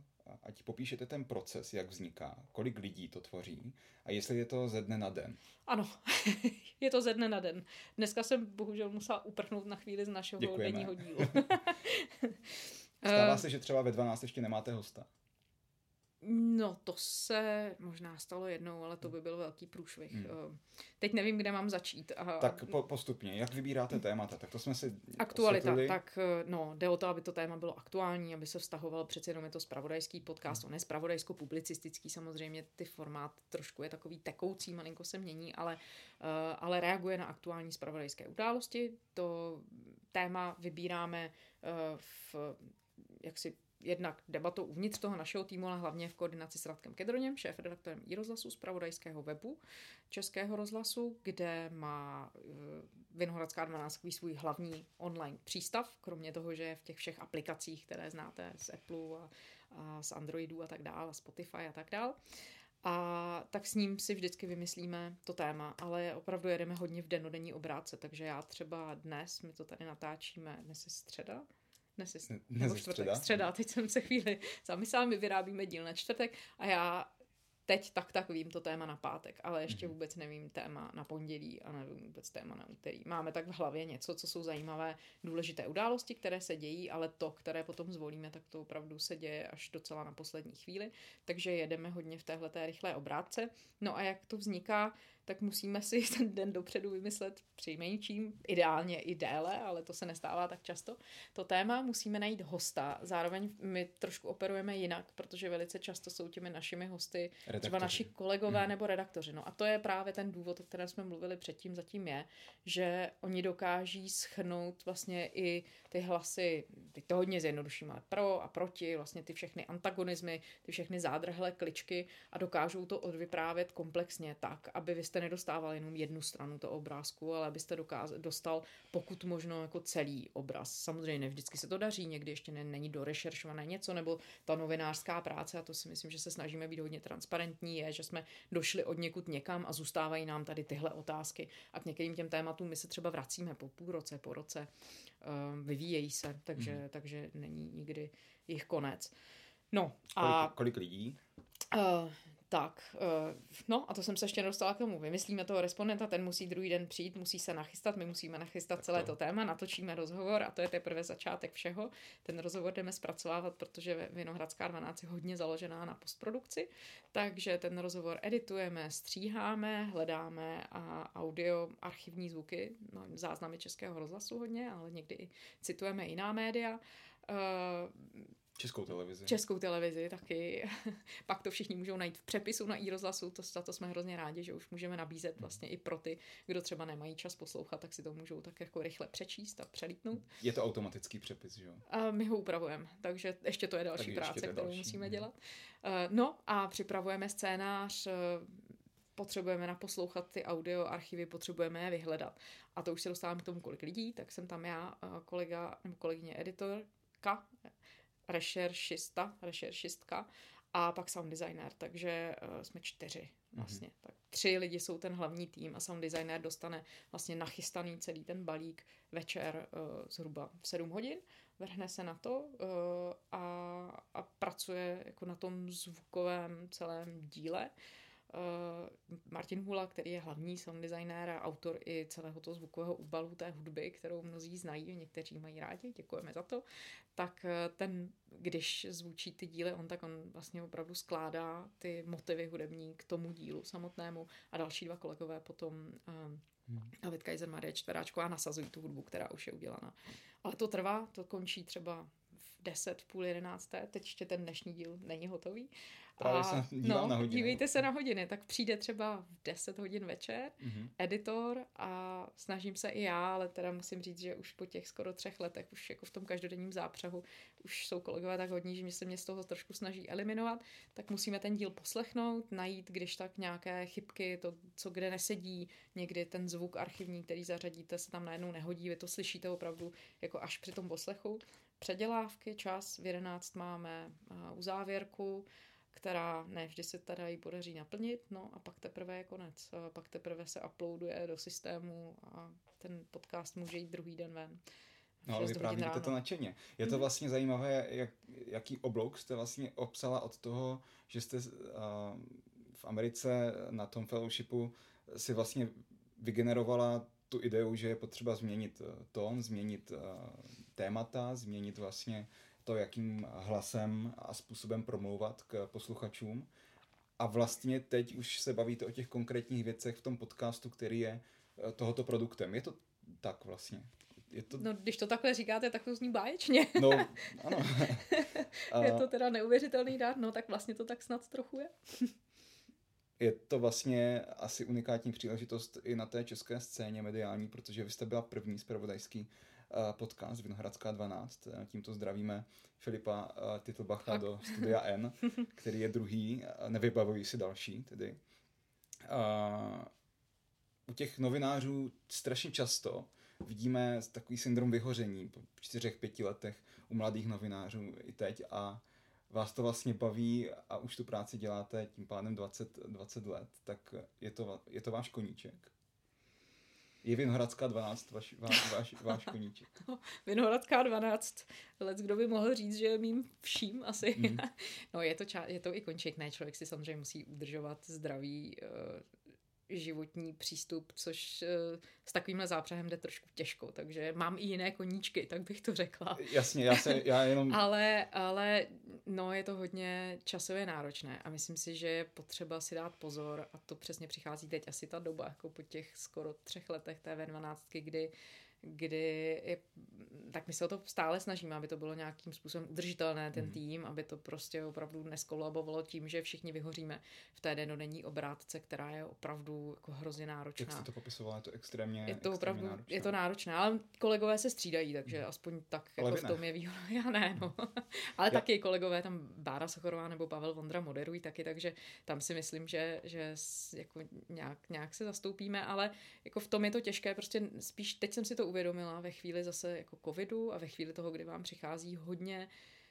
Ať popíšete ten proces, jak vzniká, kolik lidí to tvoří a jestli je to ze dne na den. Ano, [LAUGHS] je to ze dne na den. Dneska jsem bohužel musela uprchnout na chvíli z našeho Děkujeme. denního dílu. [LAUGHS] [LAUGHS] Stává se, že třeba ve 12 ještě nemáte hosta. No, to se možná stalo jednou, ale to by byl velký průšvih. Hmm. Eh, teď nevím, kde mám začít. A... Tak po, postupně, jak vybíráte témata? Tak to jsme si Aktualita, osvětlili. tak eh, no, jde o to, aby to téma bylo aktuální, aby se vztahovalo přece jenom je to spravodajský podcast, hmm. on je spravodajsko-publicistický, samozřejmě ty formát trošku je takový tekoucí, malinko se mění, ale, uh, ale reaguje na aktuální spravodajské události. To téma vybíráme v jaksi jednak debatou uvnitř toho našeho týmu, ale hlavně v koordinaci s Radkem Kedroněm, šéf-redaktorem i rozhlasu z pravodajského webu Českého rozhlasu, kde má uh, Vinohradská 12 svůj hlavní online přístav, kromě toho, že je v těch všech aplikacích, které znáte z Apple a, a z Androidu a tak dále, Spotify a tak dále. A tak s ním si vždycky vymyslíme to téma, ale opravdu jedeme hodně v denodenní obrátce, takže já třeba dnes, my to tady natáčíme, dnes je středa, dnes je dnes nebo čtvrtek, středa. středa, teď jsem se chvíli zamyslela, my vyrábíme díl na čtvrtek a já teď tak tak vím to téma na pátek, ale ještě mhm. vůbec nevím téma na pondělí a nevím vůbec téma na úterý. Máme tak v hlavě něco, co jsou zajímavé, důležité události, které se dějí, ale to, které potom zvolíme, tak to opravdu se děje až docela na poslední chvíli. Takže jedeme hodně v téhle rychlé obrátce. No a jak to vzniká, tak musíme si [LAUGHS] ten den dopředu vymyslet přijmenším, ideálně i déle, ale to se nestává tak často. To téma musíme najít hosta, zároveň my trošku operujeme jinak, protože velice často jsou těmi našimi hosty redaktoři. třeba naši kolegové hmm. nebo redaktoři. No a to je právě ten důvod, o kterém jsme mluvili předtím, zatím je, že oni dokáží schrnout vlastně i ty hlasy, teď to hodně zjednoduším, ale pro a proti, vlastně ty všechny antagonizmy, ty všechny zádrhlé kličky a dokážou to odvyprávět komplexně tak, aby vy jste abyste nedostával jenom jednu stranu toho obrázku, ale abyste dokáz, dostal pokud možno jako celý obraz. Samozřejmě ne vždycky se to daří, někdy ještě ne, není dorešeršované něco, nebo ta novinářská práce, a to si myslím, že se snažíme být hodně transparentní, je, že jsme došli od někud někam a zůstávají nám tady tyhle otázky. A k některým těm tématům my se třeba vracíme po půl roce, po roce, uh, vyvíjejí se, takže, mm. takže není nikdy jich konec. No a... Kolik, kolik lidí? Uh, tak, uh, no a to jsem se ještě nedostala k tomu. Vymyslíme toho respondenta, ten musí druhý den přijít, musí se nachystat, my musíme nachystat celé to. to téma, natočíme rozhovor a to je teprve začátek všeho. Ten rozhovor jdeme zpracovávat, protože Vinohradská 12 je hodně založená na postprodukci, takže ten rozhovor editujeme, stříháme, hledáme a audio, archivní zvuky, no, záznamy českého rozhlasu hodně, ale někdy i citujeme jiná média. Uh, Českou televizi. Českou televizi taky. [LAUGHS] Pak to všichni můžou najít v přepisu na iRozhlasu, to, za to jsme hrozně rádi, že už můžeme nabízet vlastně i pro ty, kdo třeba nemají čas poslouchat, tak si to můžou tak jako rychle přečíst a přelítnout. Je to automatický přepis, že jo? A my ho upravujeme, takže ještě to je další tak práce, kterou další. musíme hmm. dělat. Eh, no a připravujeme scénář, eh, potřebujeme naposlouchat ty audio archivy, potřebujeme je vyhledat. A to už se dostávám k tomu, kolik lidí, tak jsem tam já, eh, kolega nebo kolegyně editorka, rešeršista, rešeršistka a pak sound designer, takže uh, jsme čtyři mhm. vlastně. Mm-hmm. Tak tři lidi jsou ten hlavní tým a sound designer dostane vlastně nachystaný celý ten balík večer uh, zhruba v 7 hodin, vrhne se na to uh, a, a pracuje jako na tom zvukovém celém díle. Uh, Martin Hula, který je hlavní sound designer a autor i celého toho zvukového úbalu té hudby, kterou mnozí znají, někteří mají rádi, děkujeme za to, tak uh, ten, když zvučí ty díly on, tak on vlastně opravdu skládá ty motivy hudební k tomu dílu samotnému a další dva kolegové potom. A Vitka Kaiser Marie Čtveráčková nasazují tu hudbu, která už je udělaná. Ale to trvá, to končí třeba 10, v půl jedenácté, teď ještě ten dnešní díl není hotový. Právě a, jsem no, na hodiny. Dívejte se na hodiny, tak přijde třeba v 10 hodin večer mm-hmm. editor a snažím se i já, ale teda musím říct, že už po těch skoro třech letech, už jako v tom každodenním zápřahu, už jsou kolegové tak hodní, že mě se mě z toho trošku snaží eliminovat, tak musíme ten díl poslechnout, najít, když tak nějaké chybky, to, co kde nesedí, někdy ten zvuk archivní, který zařadíte, se tam najednou nehodí, vy to slyšíte opravdu jako až při tom poslechu. Předělávky, čas, v 11 máme uzávěrku, která ne vždy se teda jí podaří naplnit, no a pak teprve je konec. A pak teprve se uploaduje do systému a ten podcast může jít druhý den ven. No ale vyprávíte to nadšeně. Je to mhm. vlastně zajímavé, jak, jaký oblouk jste vlastně obsala od toho, že jste uh, v Americe na tom fellowshipu si vlastně vygenerovala tu ideu, že je potřeba změnit eh, tón, změnit uh, témata, změnit vlastně to, jakým hlasem a způsobem promlouvat k posluchačům. A vlastně teď už se bavíte o těch konkrétních věcech v tom podcastu, který je eh, tohoto produktem. Je to tak vlastně? Je to... No, když to takhle říkáte, tak to zní báječně. [LAUGHS] No, [LAUGHS] ano. [LAUGHS] je to teda neuvěřitelný dát, no tak vlastně to tak snad trochu je. je to vlastně asi unikátní příležitost i na té české scéně mediální, protože vy jste byla první zpravodajský podcast Vinohradská 12. Eh, tímto zdravíme Filipa eh, Titlbacha do studia N, [LAUGHS] který je druhý, nevybavují si další tedy. U těch novinářů strašně často vidíme takový syndrom vyhoření po čtyřech, pěti letech u mladých novinářů i teď a vás to vlastně baví a už tu práci děláte tím pádem 20, 20 let, tak je to, je to váš koníček? Je Vinohradská 12 vaš, váš, váš, váš koníček? [LAUGHS] No, Vinohradská 12, let kdo by mohl říct, že je mým vším asi. Mm. [LAUGHS] no je to, ča- je to i konček, ne, člověk si samozřejmě musí udržovat zdravý uh, životní přístup, což uh, s takovýmhle zápřehem jde trošku těžko, takže mám i jiné koníčky, tak bych to řekla. Jasně, já, se, já jenom... [LAUGHS] ale, ale no, je to hodně časově náročné a myslím si, že je potřeba si dát pozor a to přesně přichází teď asi ta doba, jako po těch skoro třech letech té V12, kdy kdy je, tak my se o to stále snažíme, aby to bylo nějakým způsobem udržitelné, ten mm. tým, aby to prostě opravdu neskolabovalo tím, že všichni vyhoříme v té denodenní obrátce, která je opravdu jako hrozně náročná. Jak jste to popisovala, je to extrémně Je to opravdu, náročné. je to náročné, ale kolegové se střídají, takže mm. aspoň tak Ale jako v tom je výhoda. [LAUGHS] Já ne, no. [LAUGHS] ale Já- taky kolegové, tam Bára Sochorová nebo Pavel Vondra moderují taky, takže tam si myslím, že, že jako nějak, nějak se zastoupíme, ale jako v tom je to těžké, prostě spíš teď jsem si to uvědomila ve chvíli zase jako covidu a ve chvíli toho, kdy vám přichází hodně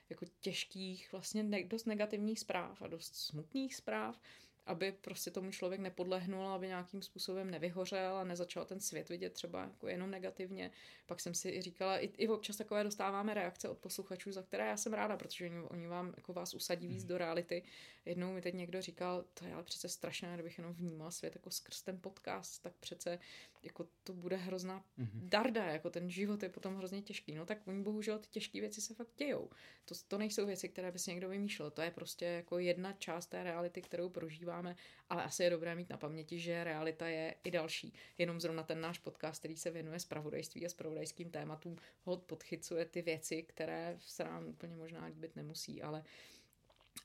jako těžkých, vlastně ne, dost negativních zpráv a dost smutných zpráv, aby prostě tomu člověk nepodlehnul, aby nějakým způsobem nevyhořel a nezačal ten svět vidět třeba jako jenom negativně. Pak jsem si i říkala, i, i občas takové dostáváme reakce od posluchačů, za které já jsem ráda, protože oni, oni vám jako vás usadí víc do reality. Jednou mi teď někdo říkal, to je ale přece strašné, kdybych jenom vnímal svět jako skrz ten podcast, tak přece jako to bude hrozná Mhm. darda, jako ten život je potom hrozně těžký. No tak oni bohužel ty těžké věci se fakt dějou. To, to nejsou věci, které by si někdo vymýšlel. To je prostě jako jedna část té reality, kterou prožíváme, ale asi je dobré mít na paměti, že realita je i další. Jenom zrovna ten náš podcast, který se věnuje spravodajství a spravodajským tématům, hod podchycuje ty věci, které se nám úplně možná líbit nemusí, ale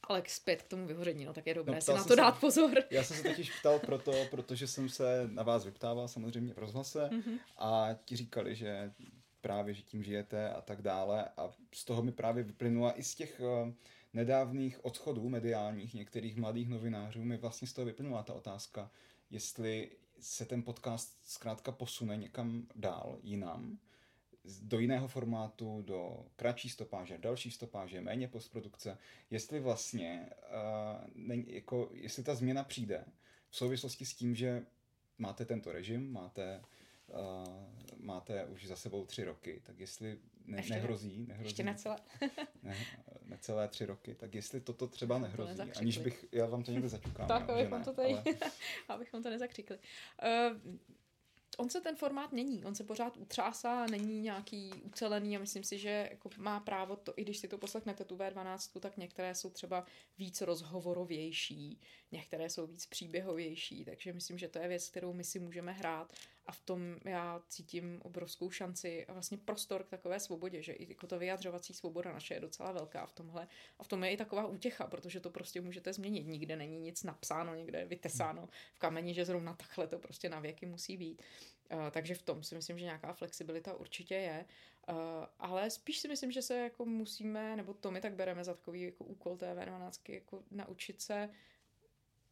ale zpět k tomu vyhoření, no tak je dobré No, si na to se- dát pozor. Já jsem se totiž ptal proto, protože jsem se na vás vyptával samozřejmě v rozhlase Mhm. a ti říkali, že právě, že tím žijete a tak dále a z toho mi právě vyplynula i z těch eh, nedávných odchodů mediálních některých mladých novinářů mi vlastně z toho vyplynula ta otázka, jestli se ten podcast zkrátka posune někam dál, jinam, do jiného formátu, do kratší stopáže, další stopáže, méně postprodukce, jestli vlastně, uh, není, jako, jestli ta změna přijde v souvislosti s tím, že máte tento režim, máte, uh, máte už za sebou tři roky, tak jestli ne, Ještě ne. nehrozí, nehrozí Ještě necelé. [LAUGHS] ne, necelé tři roky, tak jestli toto třeba nehrozí, nezakřikli. aniž bych, já vám to někde zaťukám, tak, jo, abychom ne, to tady, ale- [LAUGHS] abychom to nezakřikli. Uh, on se ten formát mění, on se pořád utřásá, není nějaký ucelený a myslím si, že jako má právo to, i když si to poslechnete tu V12, tak některé jsou třeba víc rozhovorovější, některé jsou víc příběhovější, takže myslím, že to je věc, kterou my si můžeme hrát a v tom já cítím obrovskou šanci a vlastně prostor k takové svobodě, že i jako to vyjadřovací svoboda naše je docela velká v tomhle a v tom je i taková útěcha, protože to prostě můžete změnit. Nikde není nic napsáno, někde vytesáno v kameni, že zrovna takhle to prostě na věky musí být. Uh, takže v tom si myslím, že nějaká flexibilita určitě je, uh, ale spíš si myslím, že se jako musíme, nebo to my tak bereme za takový jako úkol té V12, jako naučit se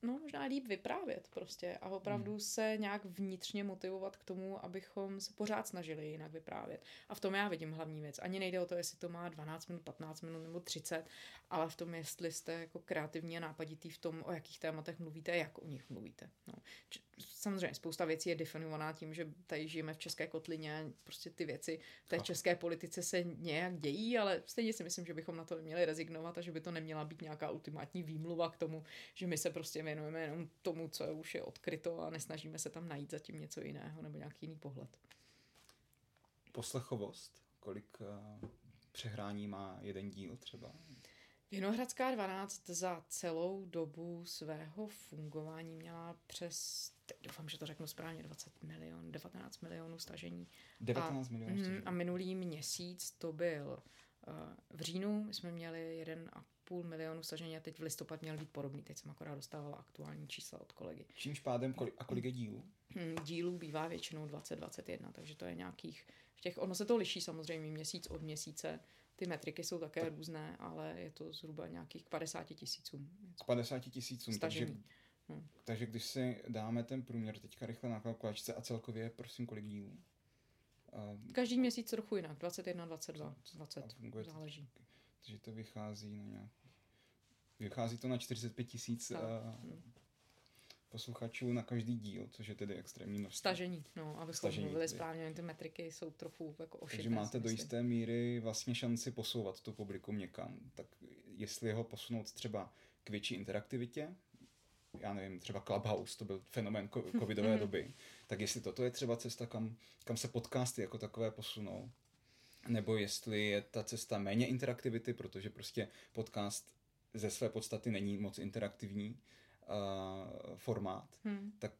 no, možná líp vyprávět prostě a opravdu hmm. se nějak vnitřně motivovat k tomu, abychom se pořád snažili jinak vyprávět. A v tom já vidím hlavní věc. Ani nejde o to, jestli to má 12 minut, 15 minut nebo 30, ale v tom, jestli jste jako kreativní a nápaditý v tom, o jakých tématech mluvíte a jak o nich mluvíte. No. Č- Samozřejmě spousta věcí je definovaná tím, že tady žijeme v české kotlině, prostě ty věci v té Chápu. české politice se nějak dějí, ale stejně si myslím, že bychom na to neměli rezignovat a že by to neměla být nějaká ultimátní výmluva k tomu, že my se prostě věnujeme jenom tomu, co už je odkryto a nesnažíme se tam najít zatím něco jiného nebo nějaký jiný pohled. Poslechovost, kolik uh, přehrání má jeden díl třeba? Vinohradská 12 za celou dobu svého fungování měla přes, teď doufám, že to řeknu správně, 20 milion, 19 milionů stažení. 19 a, milionů mm, stažení. A minulý měsíc to byl uh, v říjnu, my jsme měli 1,5 milionu stažení a teď v listopad měl být podobný. Teď jsem akorát dostávala aktuální čísla od kolegy. Čímž pádem, kolik, a kolik je dílů? Hm, dílů bývá většinou 20-21, takže to je nějakých, v těch, ono se to liší samozřejmě měsíc od měsíce, ty metriky jsou také tak. různé, ale je to zhruba nějakých k 50 tisícům. Z 50 tisícům, takže. No. takže když si dáme ten průměr teďka rychle na kalkulačce a celkově, prosím, kolik dílů? Každý měsíc trochu jinak, 21, 22, 20, a funguje to záleží. tak. Takže to vychází na nějak... Vychází to na 45 tisíc hm. posluchačů na každý díl, což je tedy extrémní množství. Stažení, no, abychom Stažení, mluvili správně, ty metriky jsou trochu jako ošidné. Takže máte do jisté míry vlastně šanci posouvat to publikum někam. Tak jestli ho posunout třeba k větší interaktivitě, já nevím, třeba Clubhouse, to byl fenomén [LAUGHS] covidové Mhm. doby, tak jestli toto je třeba cesta, kam, kam se podcasty jako takové posunou, nebo jestli je ta cesta méně interaktivity, protože prostě podcast ze své podstaty není moc interaktivní uh, formát, Hmm. tak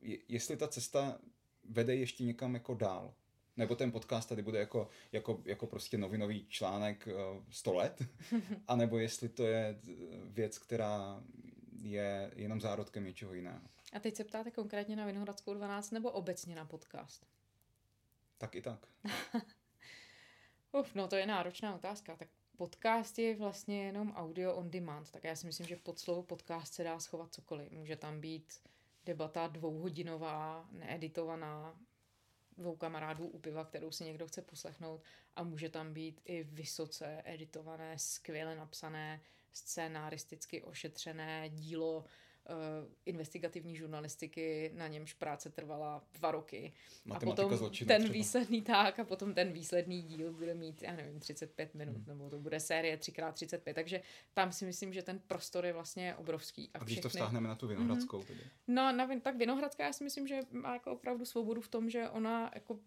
je, jestli ta cesta vede ještě někam jako dál, Nebo ten podcast tady bude jako, jako, jako prostě novinový článek uh, 100 let, [LAUGHS] a nebo jestli to je věc, která je jenom zárodkem něčeho jiného. A teď se ptáte konkrétně na Vinohradskou 12 nebo obecně na podcast? Tak i tak. [LAUGHS] Uf, no to je náročná otázka. Tak podcast je vlastně jenom audio on demand, tak já si myslím, že pod slovo podcast se dá schovat cokoliv. Může tam být debata dvouhodinová, needitovaná, dvou kamarádů u piva, kterou si někdo chce poslechnout a může tam být i vysoce editované, skvěle napsané, scénaristicky ošetřené dílo investigativní žurnalistiky, na němž práce trvala dva roky. Matematika a potom zločinu ten třeba. výsledný tak a potom ten výsledný díl bude mít, já nevím, 35 minut, hmm. nebo to bude série 3x35, takže tam si myslím, že ten prostor je vlastně obrovský. A, a když všechny... to vztáhneme na tu Vinohradskou mm-hmm. tedy? No, na, tak Vinohradská já si myslím, že má jako opravdu svobodu v tom, že ona jako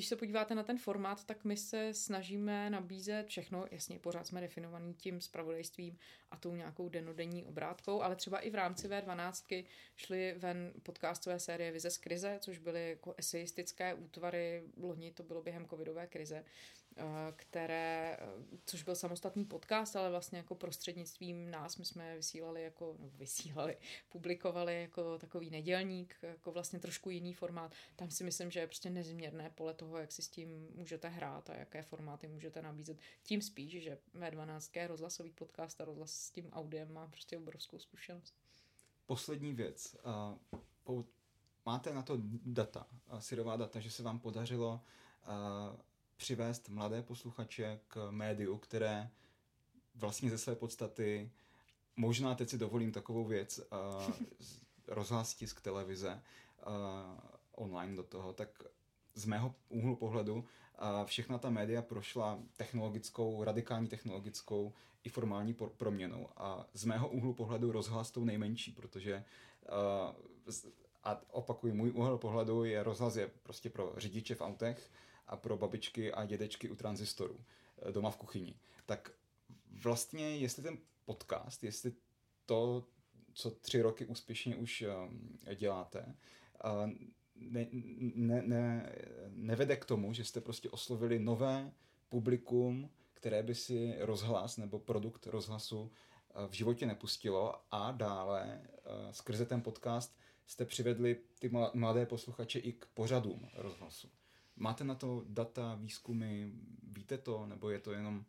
když se podíváte na ten formát, tak my se snažíme nabízet všechno, jasně, pořád jsme definovaní tím spravodajstvím a tou nějakou denodenní obrátkou, ale třeba i v rámci V12 šly ven podcastové série Vize z krize, což byly jako esejistické útvary, loni to bylo během covidové krize, které, eh, což byl samostatný podcast, ale vlastně jako prostřednictvím nás my jsme vysílali jako, no vysílali, [LAUGHS] publikovali jako takový nedělník, jako vlastně trošku jiný formát. Tam si myslím, že je prostě nezměrné pole toho, jak si s tím můžete hrát a jaké formáty můžete nabízet. Tím spíš, že V12 je rozhlasový podcast a rozhlas s tím audiem má prostě obrovskou zkušenost. Poslední věc. Uh, máte na to data, syrová data, že se vám podařilo přivést mladé posluchače k médiu, které vlastně ze své podstaty, možná teď si dovolím takovou věc, uh, [LAUGHS] rozhlas, tisk, televize, uh, online do toho, tak z mého úhlu pohledu všechna ta média prošla technologickou, radikální technologickou i formální proměnou. A z mého úhlu pohledu rozhlas tou nejmenší, protože a opakuju, můj úhel pohledu je rozhlas je prostě pro řidiče v autech a pro babičky a dědečky u tranzistorů e, doma v kuchyni. Tak vlastně, jestli ten podcast, jestli to, co tři roky úspěšně už děláte, ne, ne, ne, nevede k tomu, že jste prostě oslovili nové publikum, které by si rozhlas nebo produkt rozhlasu eh, v životě nepustilo a dále eh, skrze ten podcast jste přivedli ty mladé posluchače i k pořadům rozhlasu. Máte na to data, výzkumy, víte to, nebo je to jenom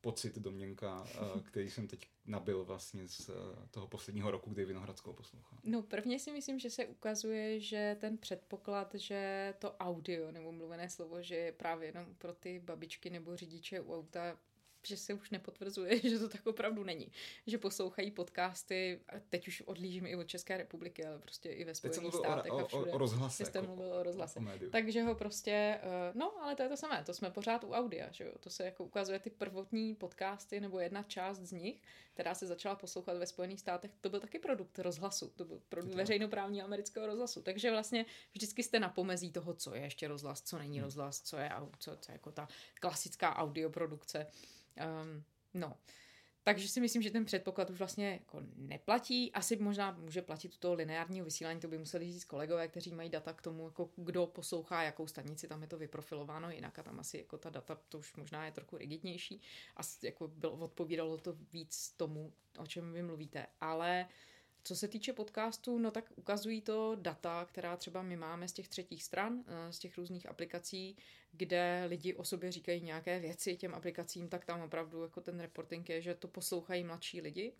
pocit, domněnka, eh, [LAUGHS] který jsem teď nabil vlastně z eh, toho posledního roku, kdy Vinohradskou poslouchal? No prvně si myslím, že se ukazuje, že ten předpoklad, že to audio nebo mluvené slovo, že je právě jenom pro ty babičky nebo řidiče u auta že se už nepotvrzuje, [LAUGHS] že to tak opravdu není. Že poslouchají podcasty, a teď už odlížím i od České republiky, ale prostě i ve Spojených státech o, a všude. O, o rozhlase. Jste jako, mluvil o rozhlase. O. Takže ho prostě, uh, no ale to je to samé, to jsme pořád u audia, že jo. To se jako ukazuje ty prvotní podcasty, nebo jedna část z nich, která se začala poslouchat ve Spojených státech, to byl taky produkt rozhlasu, to byl produkt veřejnoprávního amerického rozhlasu. Takže vlastně vždycky jste na pomezí toho, co je ještě rozhlas, co není hmm. rozhlas, co je, co, co je jako ta klasická audioprodukce. Um, no, takže si myslím, že ten předpoklad už vlastně jako neplatí. Asi možná může platit u toho lineárního vysílání, to by museli říct kolegové, kteří mají data k tomu, jako kdo poslouchá jakou stanici, tam je to vyprofilováno jinak a tam asi jako ta data, to už možná je trochu rigidnější a jako bylo, odpovídalo to víc tomu, o čem vy mluvíte. Ale uh, co se týče podcastu, no tak ukazují to data, která třeba my máme z těch třetích stran, eh, z těch různých aplikací, kde lidi o sobě říkají nějaké věci těm aplikacím, tak tam opravdu jako ten reporting je, že to poslouchají mladší lidi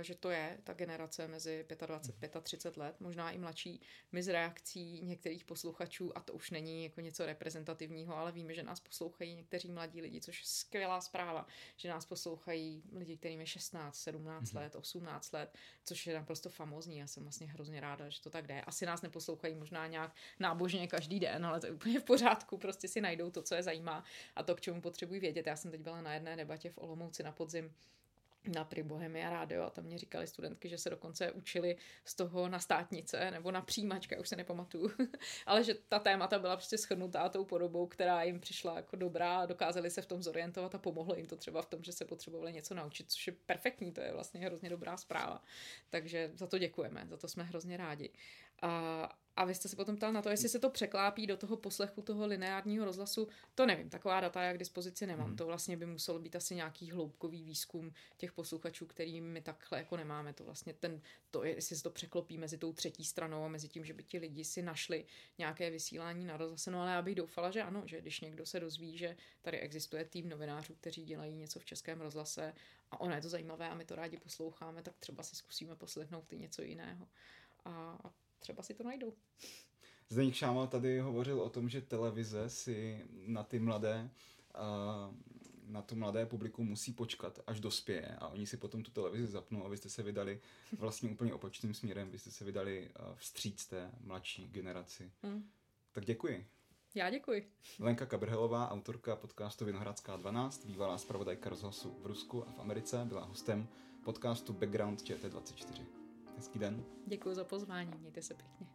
že to je ta generace mezi 25 a 30 let, možná i mladší, my z reakcí některých posluchačů, a to už není jako něco reprezentativního, ale víme, že nás poslouchají někteří mladí lidi, což je skvělá zpráva, že nás poslouchají lidi, kterým je 16, 17 mm-hmm. let, 18 let, což je naprosto famózní. Já jsem vlastně hrozně ráda, že to tak jde. Asi nás neposlouchají možná nějak nábožně každý den, ale to je úplně v pořádku, prostě si najdou to, co je zajímá a to, k čemu potřebují vědět. Já jsem teď byla na jedné debatě v Olomouci na podzim, na Pri Bohemia rádio a tam mě říkali studentky, že se dokonce učili z toho na státnice nebo na přijímačka, už se nepamatuju, [LAUGHS] ale že ta témata byla prostě shrnutá tou podobou, která jim přišla jako dobrá dokázali se v tom zorientovat a pomohlo jim to třeba v tom, že se potřebovali něco naučit, což je perfektní, to je vlastně hrozně dobrá zpráva. Takže za to děkujeme, za to jsme hrozně rádi. A, A vy jste se potom ptal na to, jestli se to překlápí do toho poslechu toho lineárního rozhlasu. To nevím, taková data já k dispozici nemám. Hmm. To vlastně by muselo být asi nějaký hloubkový výzkum těch posluchačů, který my takhle jako nemáme. To vlastně ten, to je, jestli se to překlopí mezi tou třetí stranou a mezi tím, že by ti lidi si našli nějaké vysílání na rozhlase. No ale já bych doufala, že ano, že když někdo se dozví, že tady existuje tým novinářů, kteří dělají něco v českém rozhlase a ono je to zajímavé a my to rádi posloucháme, tak třeba si zkusíme poslechnout i něco jiného. A, a třeba si to najdou. Zdeněk Šámal tady hovořil o tom, že televize si na ty mladé na to mladé publikum musí počkat, až dospěje a oni si potom tu televizi zapnou a vy jste se vydali vlastně úplně opačným směrem, vy jste se vydali vstříc té mladší generaci. Hmm. Tak děkuji. Já děkuji. Lenka Kabrhelová, autorka podcastu Vinohradská 12, bývalá zpravodajka rozhlasu v Rusku a v Americe, byla hostem podcastu Background ČT24. Hezký den. Děkuji za pozvání, mějte se pěkně.